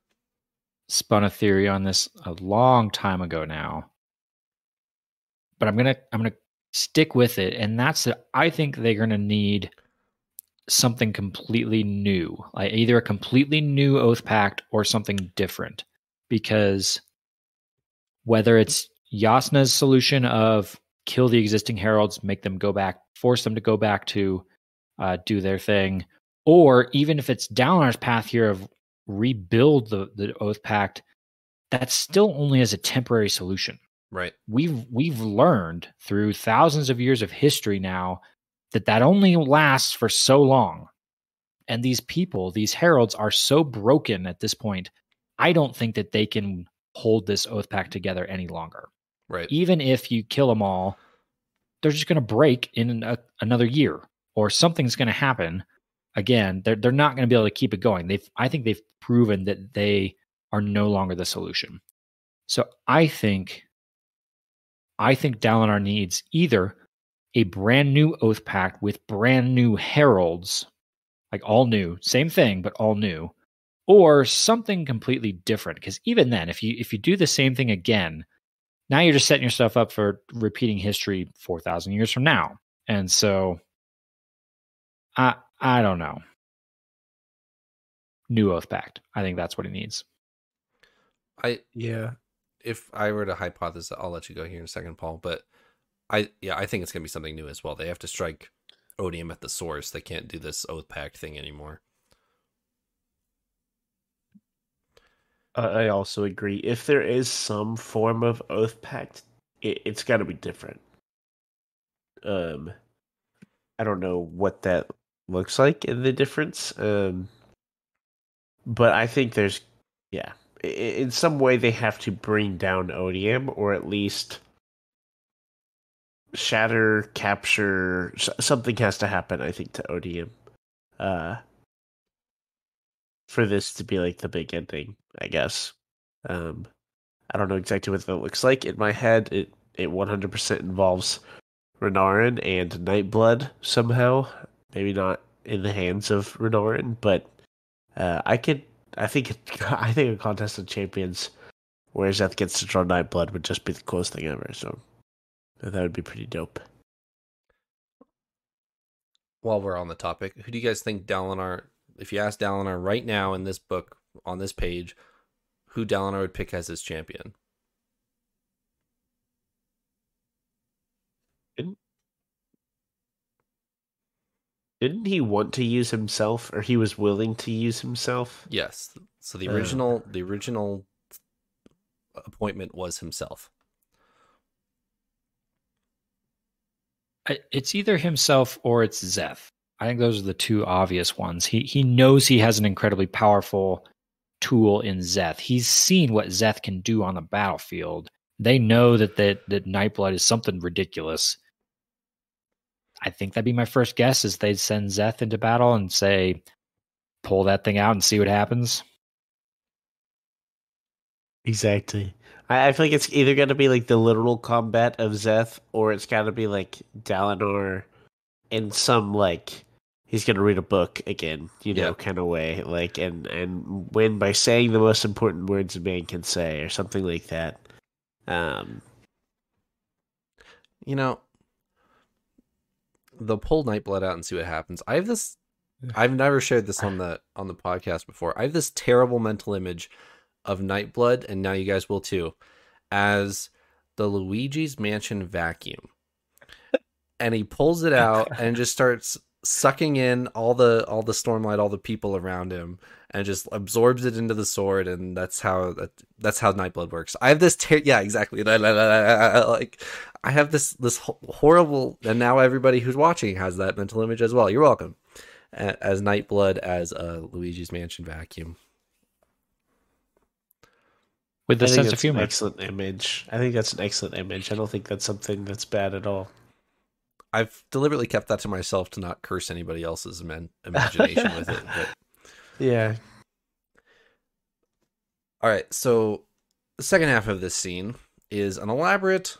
spun a theory on this a long time ago now. But I'm gonna I'm gonna stick with it, and that's that I think they're to need something completely new, like either a completely new oath pact or something different. Because whether it's Jasnah's solution of kill the existing heralds, make them go back, force them to go back to uh, do their thing, or even if it's Dalinar's path here of rebuild the, the oath pact, that's still only as a temporary solution. Right. We've we've learned through thousands of years of history now that that only lasts for so long. And these people, these heralds are so broken at this point. I don't think that they can hold this oath pact together any longer. Right. Even if you kill them all, they're just going to break in a, uh, another year or something's going to happen. Again, they're they're not going to be able to keep it going. They've I think they've proven that they are no longer the solution. So I think I think Dalinar needs either a brand new oath pact with brand new heralds, like all new, same thing but all new, or something completely different. Because even then, if you if you do the same thing again, now you're just setting yourself up for repeating history four thousand years from now. And so, I I don't know. New oath pact. I think that's what he needs. I Yeah. if I were to hypothesize, I'll let you go here in a second, Paul. But I yeah, I think it's gonna be something new as well. They have to strike odium at the source. They can't do this oath pact thing anymore. I also agree. If there is some form of oath pact, it, it's got to be different. Um, I don't know what that looks like in the difference. Um, but I think there's, yeah, in some way they have to bring down odium or at least shatter, capture. something has to happen. I think to odium. Uh, for this to be like the big ending, I guess. Um, I don't know exactly what that looks like. In my head, it it 100% involves Renarin and Nightblood somehow. Maybe not in the hands of Renarin, but uh, I could. I think I think a contest of champions where Szeth gets to draw Nightblood would just be the coolest thing ever. So that would be pretty dope. While we're on the topic, who do you guys think Dalinar? If you ask Dalinar right now in this book on this page, who Dalinar would pick as his champion? Didn't he want to use himself, or he was willing to use himself? Yes. So the Uh. original the original appointment was himself. It's either himself or it's Szeth. I think those are the two obvious ones. He he knows he has an incredibly powerful tool in Szeth. He's seen what Szeth can do on the battlefield. They know that that that Nightblood is something ridiculous. I think that'd be my first guess is they'd send Szeth into battle and say, pull that thing out and see what happens. Exactly. I, I feel like it's either gonna be like the literal combat of Szeth, or it's got to be like Dalinar in some like he's gonna read a book again, you know, Yeah. kind of way, like and and win by saying the most important words a man can say, or something like that. Um, You know, they'll pull Nightblood out and see what happens. I have this. I've never shared this on the on the podcast before. I have this terrible mental image of Nightblood, and now you guys will too, as the Luigi's Mansion vacuum, and he pulls it out and just starts sucking in all the all the stormlight, all the people around him, and just absorbs it into the sword, and that's how that, that's how Nightblood works. I have this ter- yeah, exactly. Like I have this this horrible, and now everybody who's watching has that mental image as well. You're welcome. As Nightblood as a Luigi's Mansion vacuum. With the I think sense of that's an humor. excellent image. I think that's an excellent image. I don't think that's something that's bad at all. I've deliberately kept that to myself to not curse anybody else's iman- imagination with it. But Yeah. all right, so the second half of this scene is an elaborate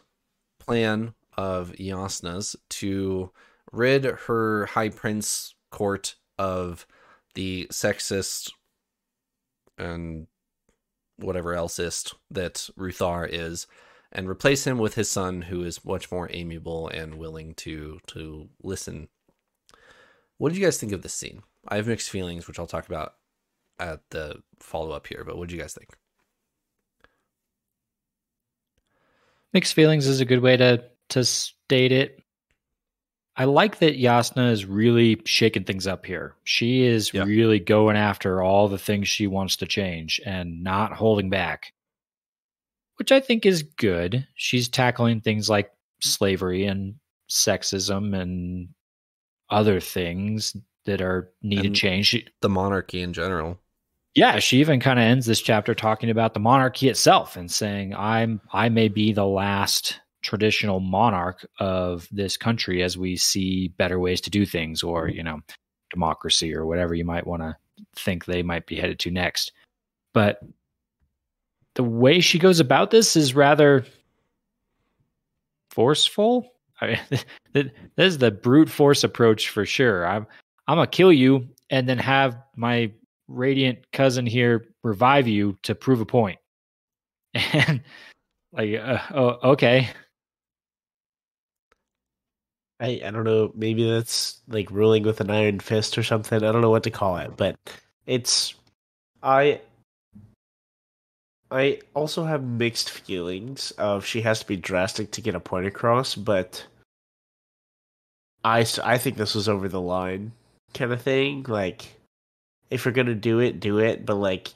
plan of Jasnah's to rid her high prince court of the sexist and whatever elseist that Ruthar is, and replace him with his son, who is much more amiable and willing to to listen. what did you guys think of this scene? I have mixed feelings, which I'll talk about at the follow up here. But what did you guys think? Mixed feelings is a good way to to state it. I like that Jasnah is really shaking things up here. She is Yeah. really going after all the things she wants to change and not holding back, which I think is good. She's tackling things like slavery and sexism and other things that are needed And- change. She, The monarchy in general. yeah, she even kind of ends this chapter talking about the monarchy itself and saying, "I'm I may be the last traditional monarch of this country as we see better ways to do things, or you know, democracy or whatever you might want to think they might be headed to next." But the way she goes about this is rather forceful. I mean, that that is the brute force approach for sure. I'm I'm gonna kill you and then have my radiant cousin here revive you to prove a point. And like, uh, oh, okay, I, I don't know. Maybe that's like ruling with an iron fist or something. I don't know what to call it, but it's I I also have mixed feelings of she has to be drastic to get a point across, but I I think this was over the line kind of thing. Like if you're gonna do it, do it, but like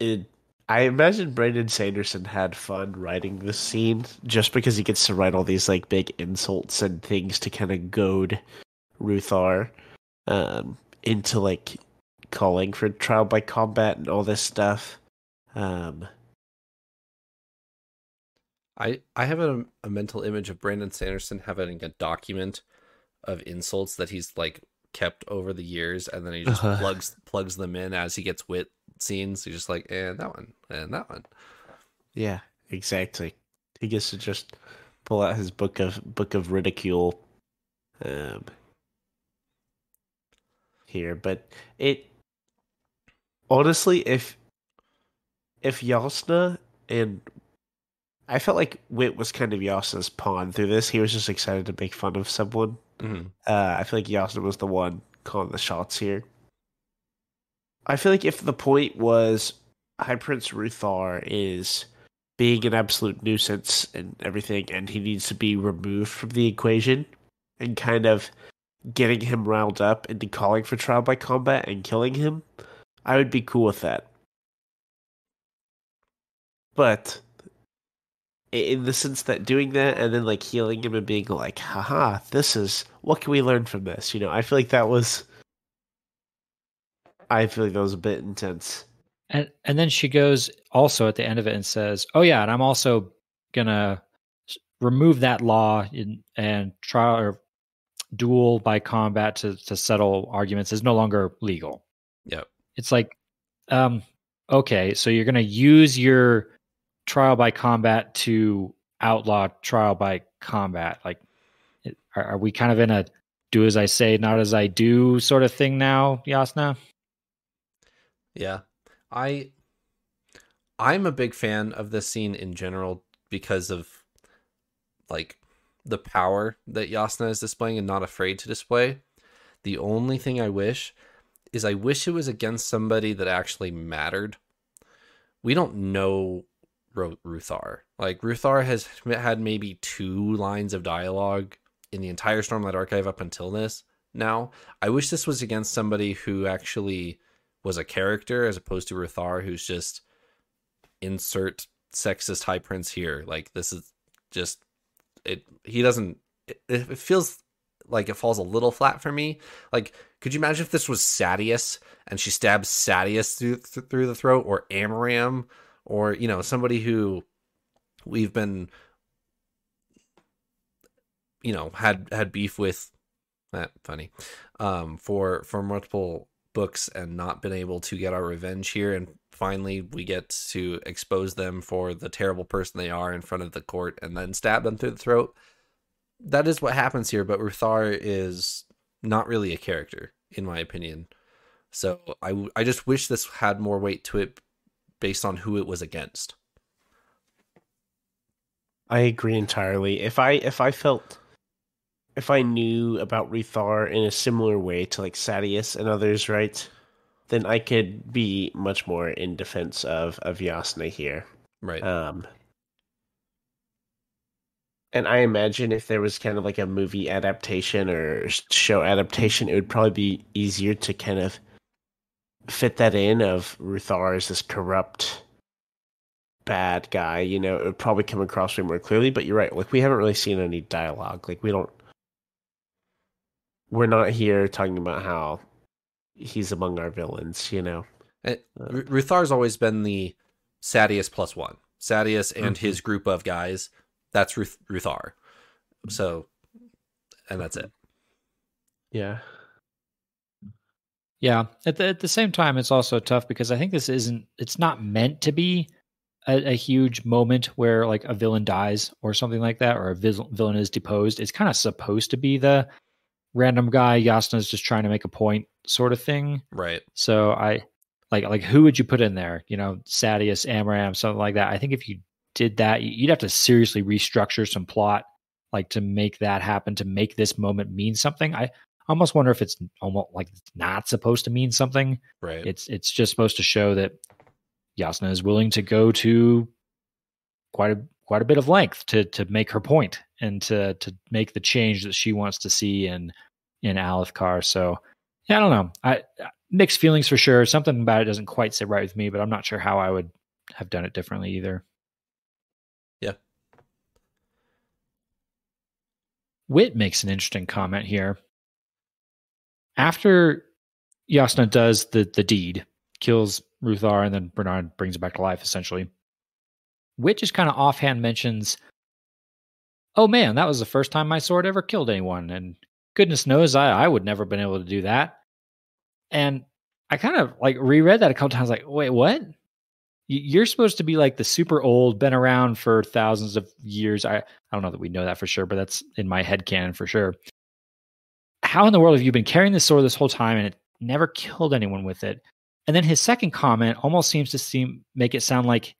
it. I imagine Brandon Sanderson had fun writing this scene just because he gets to write all these like big insults and things to kind of goad Ruthar um, into like calling for trial by combat and all this stuff. Um, I I have a, a mental image of Brandon Sanderson having a document of insults that he's like kept over the years, and then he just Uh-huh. plugs plugs them in as he gets wit scenes. He's just like, and that one, and that one. yeah, exactly. He gets to just pull out his book of book of ridicule. Um, here, but it honestly, if if Jasnah and I felt like Wit was kind of Jasnah's pawn through this. He was just excited to make fun of someone. Mhm. Uh, I feel like Jasnah was the one calling the shots here. I feel like if the point was High Prince Ruthar is being an absolute nuisance and everything, and he needs to be removed from the equation, and kind of getting him riled up into calling for trial by combat and killing him, I would be cool with that. But in the sense that doing that and then like healing him and being like, haha, this is what can we learn from this? You know, I feel like that was I feel like that was a bit intense. and and then she goes also at the end of it and says, "Oh yeah, and I'm also gonna remove that law in, and trial or duel by combat to to settle arguments is no longer legal." Yep. It's like, um, okay, so you're gonna use your trial by combat to outlaw trial by combat. Like, are, are we kind of in a do as I say, not as I do sort of thing now, Jasnah? Yeah. I I'm a big fan of this scene in general because of like the power that Jasnah is displaying and not afraid to display. The only thing I wish is I wish it was against somebody that actually mattered. We don't know Ruthar. Like Ruthar has had maybe two lines of dialogue in the entire Stormlight archive up until this. Now, I wish this was against somebody who actually was a character as opposed to Ruthar, who's just insert sexist high prince here. Like this is just it. He doesn't. It, it feels like it falls a little flat for me. Like, could you imagine if this was Sadeas and she stabs Sadeas through through the throat, or Amaram, or you know somebody who we've been you know had had beef with that funny um for for multiple books and not been able to get our revenge here. And finally we get to expose them for the terrible person they are in front of the court and then stab them through the throat. That is what happens here but Ruthar is not really a character in my opinion. So I, I just wish this had more weight to it based on who it was against. I agree entirely. If I if I felt if I knew about Ruthar in a similar way to like Sadeas and others, right? Then I could be much more in defense of of Jasnah here. Right. Um, and I imagine if there was kind of like a movie adaptation or show adaptation, it would probably be easier to kind of fit that in of Ruthar as this corrupt bad guy, you know, it would probably come across way more clearly. But you're right, like we haven't really seen any dialogue. Like we don't we're not here talking about how he's among our villains, you know. Eh, uh, and R- Ruthar's always been the Sadeas plus one. Sadeas and Mm-hmm. his group of guys. That's Ruth- Ruthar. Mm-hmm. So, and that's it. Yeah. Yeah. At the, at the same time, it's also tough because I think this isn't, it's not meant to be a, a huge moment where like a villain dies or something like that, or a vis- villain is deposed. It's kind of supposed to be the random guy, Jasnah's just trying to make a point sort of thing. Right. So I like, like who would you put in there? You know, Sadeas, Amaram, something like that. I think if you did that, you- you'd have to seriously restructure some plot like to make that happen, to make this moment mean something. I, almost wonder if it's almost like it's not supposed to mean something. Right. It's it's just supposed to show that Jasnah is willing to go to quite a quite a bit of length to to make her point and to to make the change that she wants to see in in Alethkar. So yeah, I don't know. I mixed feelings for sure. Something about it doesn't quite sit right with me, but I'm not sure how I would have done it differently either. Yeah. Wit makes an interesting comment here. After Jasnah does the the deed, kills Ruthar, and then Renarin brings it back to life, essentially. Wit just kind of offhand mentions, "Oh man, that was the first time my sword ever killed anyone, and goodness knows I I would never been able to do that." And I kind of like reread that a couple times, like, wait, what? You're supposed to be like the super old, been around for thousands of years. I I don't know that we know that for sure, but that's in my head canon for sure. How in the world have you been carrying this sword this whole time and it never killed anyone with it? And then his second comment almost seems to seem make it sound like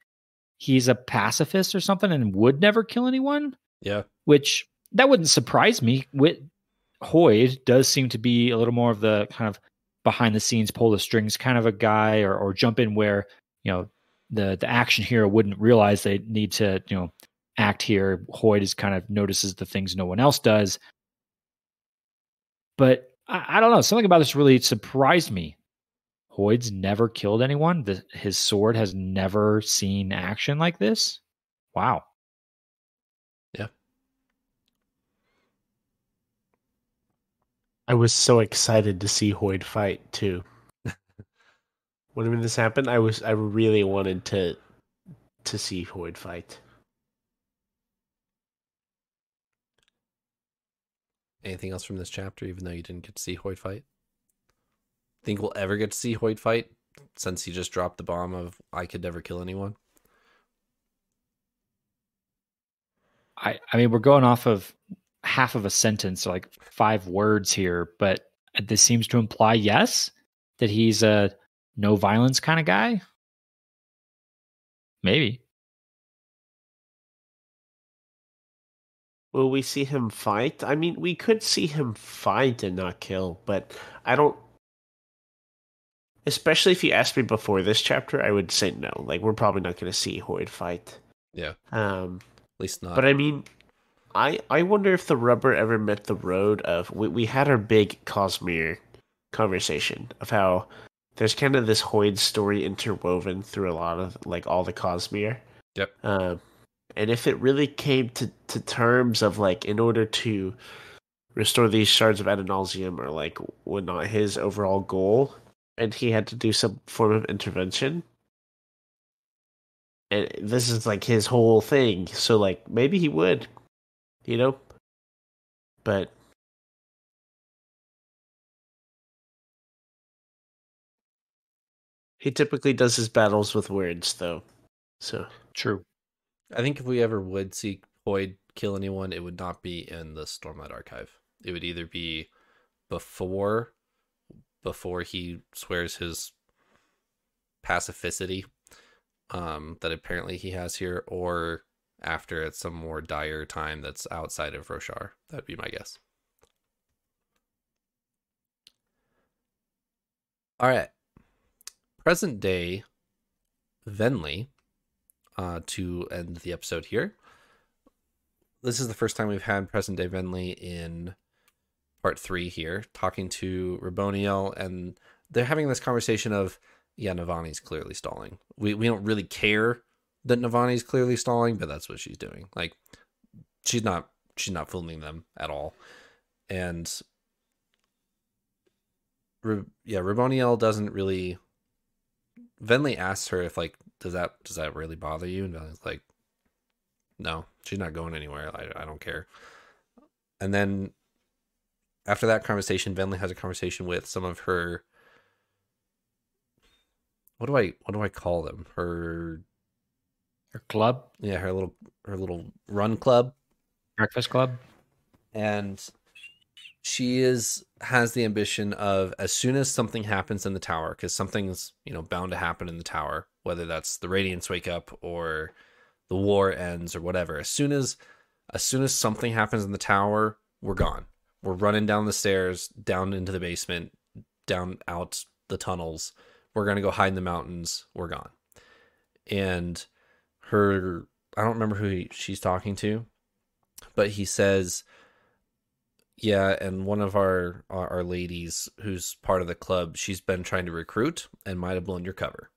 he's a pacifist or something and would never kill anyone, Yeah. which that wouldn't surprise me. With Hoid does seem to be a little more of the kind of behind the scenes, pull the strings kind of a guy, or or jump in where you know the the action hero wouldn't realize they need to you know act here. Hoid is kind of notices the things no one else does. But I, I don't know. Something about this really surprised me. Hoid's never killed anyone. The, his sword has never seen action like this. Wow. I was so excited to see Hoid fight too. when this happened, I was I really wanted to to see Hoid fight. Anything else from this chapter, even though you didn't get to see Hoid fight? Think we'll ever get to see Hoid fight since he just dropped the bomb of I could never kill anyone? I, I mean, we're going off of half of a sentence, like five words here, but this seems to imply yes, that he's a no violence kind of guy. Maybe. Will we see him fight? I mean, we could see him fight and not kill, but I don't. Especially if you asked me before this chapter, I would say no. Like, we're probably not going to see Hoid fight. Yeah. Um, At least not. but I mean, I I wonder if the rubber ever met the road of we we had our big Cosmere conversation of how there's kind of this Hoid story interwoven through a lot of like all the Cosmere. Yep. Um, and if it really came to to terms of like in order to restore these shards of Adonalsium or like whatnot his overall goal, and he had to do some form of intervention. And this is like his whole thing, so like maybe he would, you know. But he typically does his battles with words, though. So True. I think if we ever would see Hoid kill anyone, it would not be in the Stormlight Archive. It would either be before before he swears his pacificity um, that apparently he has here, or after at some more dire time that's outside of Roshar. That'd be my guess. All right. Present day Venly, uh, to end the episode here. This is the first time we've had present day Venly in part three here, talking to Raboniel, and they're having this conversation of, yeah, Navani's clearly stalling. We, we don't really care that Navani's clearly stalling, but that's what she's doing. Like, she's not she's not fooling them at all, and yeah, Raboniel doesn't really. Venli asks her if like, does that does that really bother you? And Venli's like, no, she's not going anywhere. I I don't care. And then after that conversation, Venli has a conversation with some of her. What do I what do I call them? Her her club, yeah, her little her little run club, breakfast club, and she is has the ambition of as soon as something happens in the tower because something's you know bound to happen in the tower whether that's the Radiants wake up or the war ends or whatever as soon as as soon as something happens in the tower we're gone. We're running down the stairs down into the basement down out the tunnels. We're to go hide in the mountains. We're gone. And her i don't remember who he, she's talking to but he says yeah, and one of our, our ladies who's part of the club, she's been trying to recruit and might have blown your cover.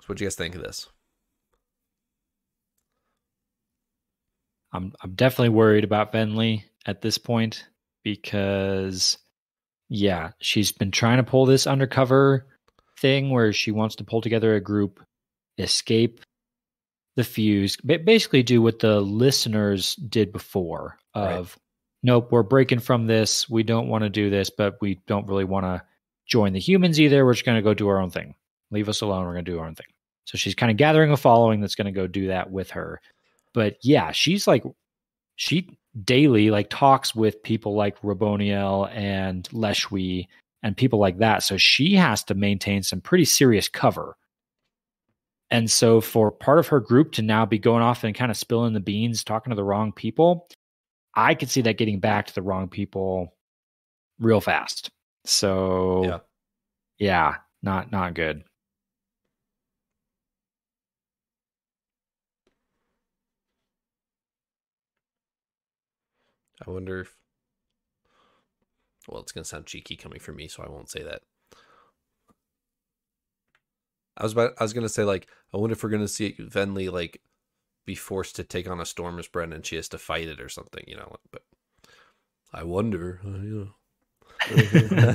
So what do you guys think of this? I'm I'm definitely worried about Venli at this point because yeah, she's been trying to pull this undercover thing where she wants to pull together a group, escape the Fused, basically do what the listeners did before of right. nope, we're breaking from this. We don't want to do this, but we don't really want to join the humans either. We're just going to go do our own thing. Leave us alone. We're going to do our own thing. So she's kind of gathering a following that's going to go do that with her. But yeah, she's like she daily like talks with people like Raboniel and Leshwi and people like that. So she has to maintain some pretty serious cover and so for part of her group to now be going off and kind of spilling the beans, talking to the wrong people, I could see that getting back to the wrong people real fast. So yeah, yeah not not good. I wonder if well, it's gonna sound cheeky coming from me, so I won't say that. I was about I was gonna say like I wonder if we're gonna see Venli like be forced to take on a Stormer's Brand and she has to fight it or something, you know. But I wonder, uh, you know.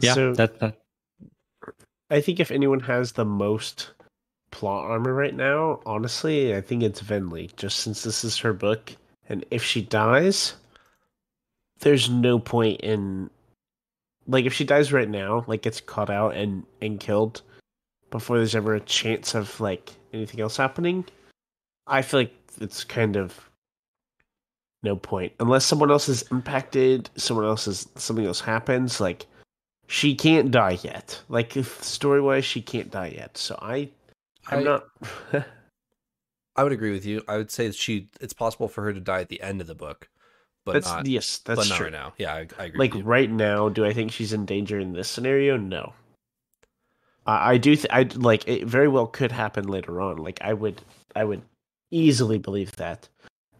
yeah, so, that, that. I think if anyone has the most plot armor right now, honestly, I think it's Venli. Just since this is her book, and if she dies, there's no point in like if she dies right now, like gets caught out and and killed before there's ever a chance of like anything else happening, I feel like it's kind of no point unless someone else is impacted, someone else is something else happens. Like she can't die yet. Like story wise, she can't die yet. So I, I'm I, not. I would agree with you. I would say that she. It's possible for her to die at the end of the book but that's, not, yes, that's but true. right now. Yeah, I, I agree. Like right now, do I think she's in danger in this scenario? No. I, I do. Th- I like it. Very well could happen later on. Like I would, I would easily believe that.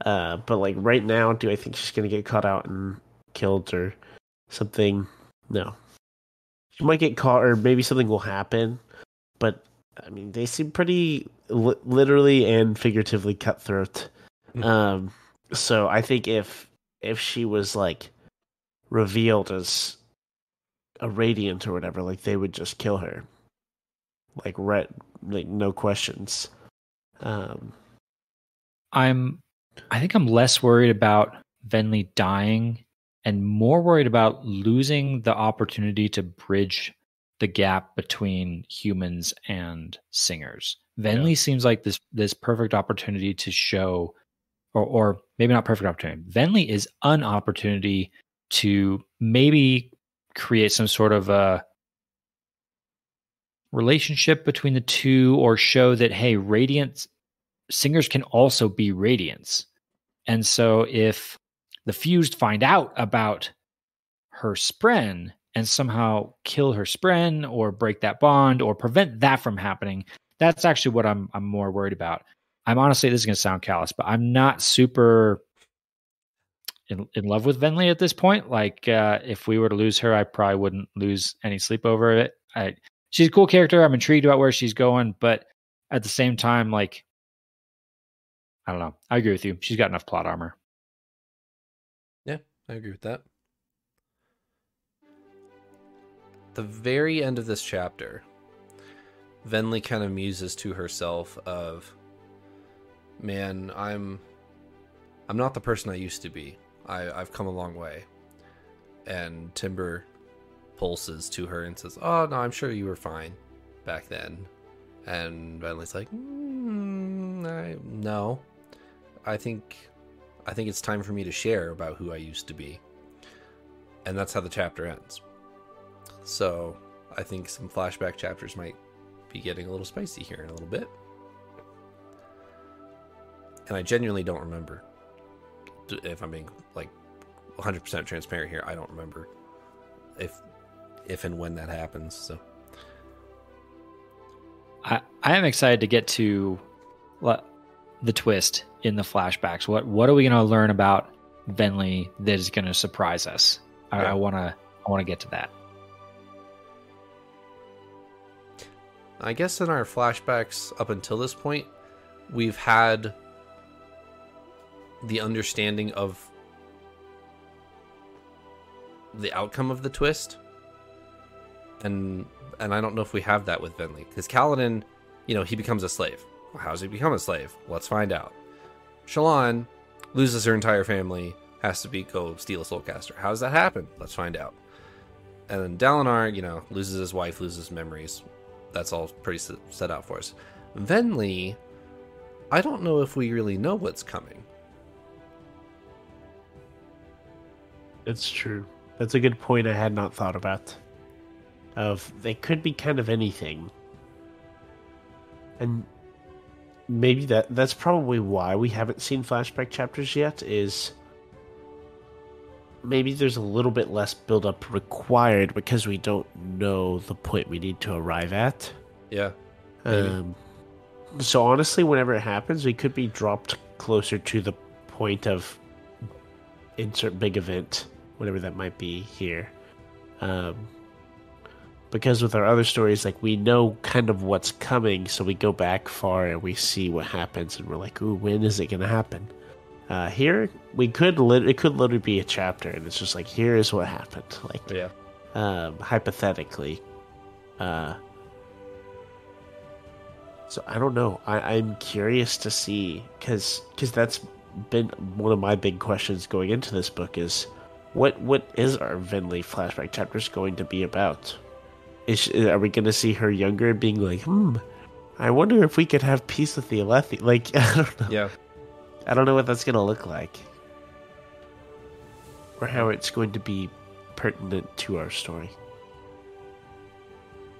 Uh, but like right now, do I think she's gonna get caught out and killed or something? No. She might get caught, or maybe something will happen. But I mean, they seem pretty li- literally and figuratively cutthroat. Mm-hmm. Um, so I think if if she was like revealed as a radiant or whatever, like they would just kill her. Like red like no questions. Um I'm I think I'm less worried about Venli dying and more worried about losing the opportunity to bridge the gap between humans and singers. Venli yeah. seems like this this perfect opportunity to show or, or maybe not perfect opportunity. Venli is an opportunity to maybe create some sort of a relationship between the two or show that, hey, Radiants singers can also be Radiants. And so if the fused find out about her spren and somehow kill her spren or break that bond or prevent that from happening. That's actually what I'm I'm more worried about. I'm honestly this is gonna sound callous, but I'm not super in, in love with Venli at this point. Like uh, if we were to lose her, I probably wouldn't lose any sleep over it. I she's a cool character. I'm intrigued about where she's going, but at the same time, like I don't know. I agree with you. She's got enough plot armor. Yeah, I agree with that. The very end of this chapter, Venli kind of muses to herself of man, I'm I'm not the person I used to be. I, I've come a long way. And Timbre pulses to her and says, Oh no, I'm sure you were fine back then. And Venli's like, mm, I, no. I think I think it's time for me to share about who I used to be. And that's how the chapter ends. So I think some flashback chapters might be getting a little spicy here in a little bit. And I genuinely don't remember. If I'm being like 100% transparent here, I don't remember if if and when that happens. So I I am excited to get to what the twist in the flashbacks. What what are we going to learn about Venli that is going to surprise us? Yeah. I want to I want to get to that. I guess in our flashbacks up until this point, we've had the understanding of the outcome of the twist. And and I don't know if we have that with Venli. Because Kaladin, you know, he becomes a slave. How does he become a slave? Let's find out. Shallan loses her entire family, has to be go steal a soulcaster. How does that happen? Let's find out. And then Dalinar, you know, loses his wife, loses memories. That's all pretty set out for us. Venli, I don't know if we really know what's coming. That's true. That's a good point I had not thought about. Of they could be kind of anything. And maybe that that's probably why we haven't seen flashback chapters yet is maybe there's a little bit less build up required because we don't know the point we need to arrive at. Yeah. Um, so honestly, whenever it happens, we could be dropped closer to the point of insert big event, whatever that might be here. Um, because with our other stories, like we know kind of what's coming, so we go back far and we see what happens, and we're like, "Ooh, when is it going to happen?" Uh, here, we could lit- it could literally be a chapter, and it's just like, "Here is what happened." Like, Yeah. um, hypothetically. Uh, so I don't know. I, I'm curious to see because because that's been one of my big questions going into this book is what what is our Venli flashback chapters going to be about? Is she- are we going to see her younger being like, hmm, I wonder if we could have peace with the Alethi? Like I don't know. Yeah. I don't know what that's going to look like, or how it's going to be pertinent to our story.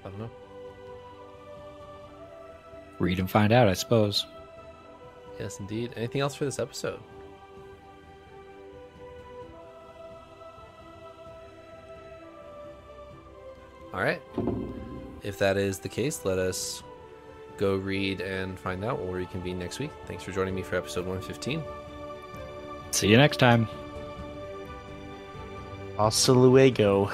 I don't know. Read and find out, I suppose. Yes, indeed. Anything else for this episode? All right. If that is the case, let us go read and find out. We'll reconvene next week. Thanks for joining me for episode 115. See you next time. Hasta luego.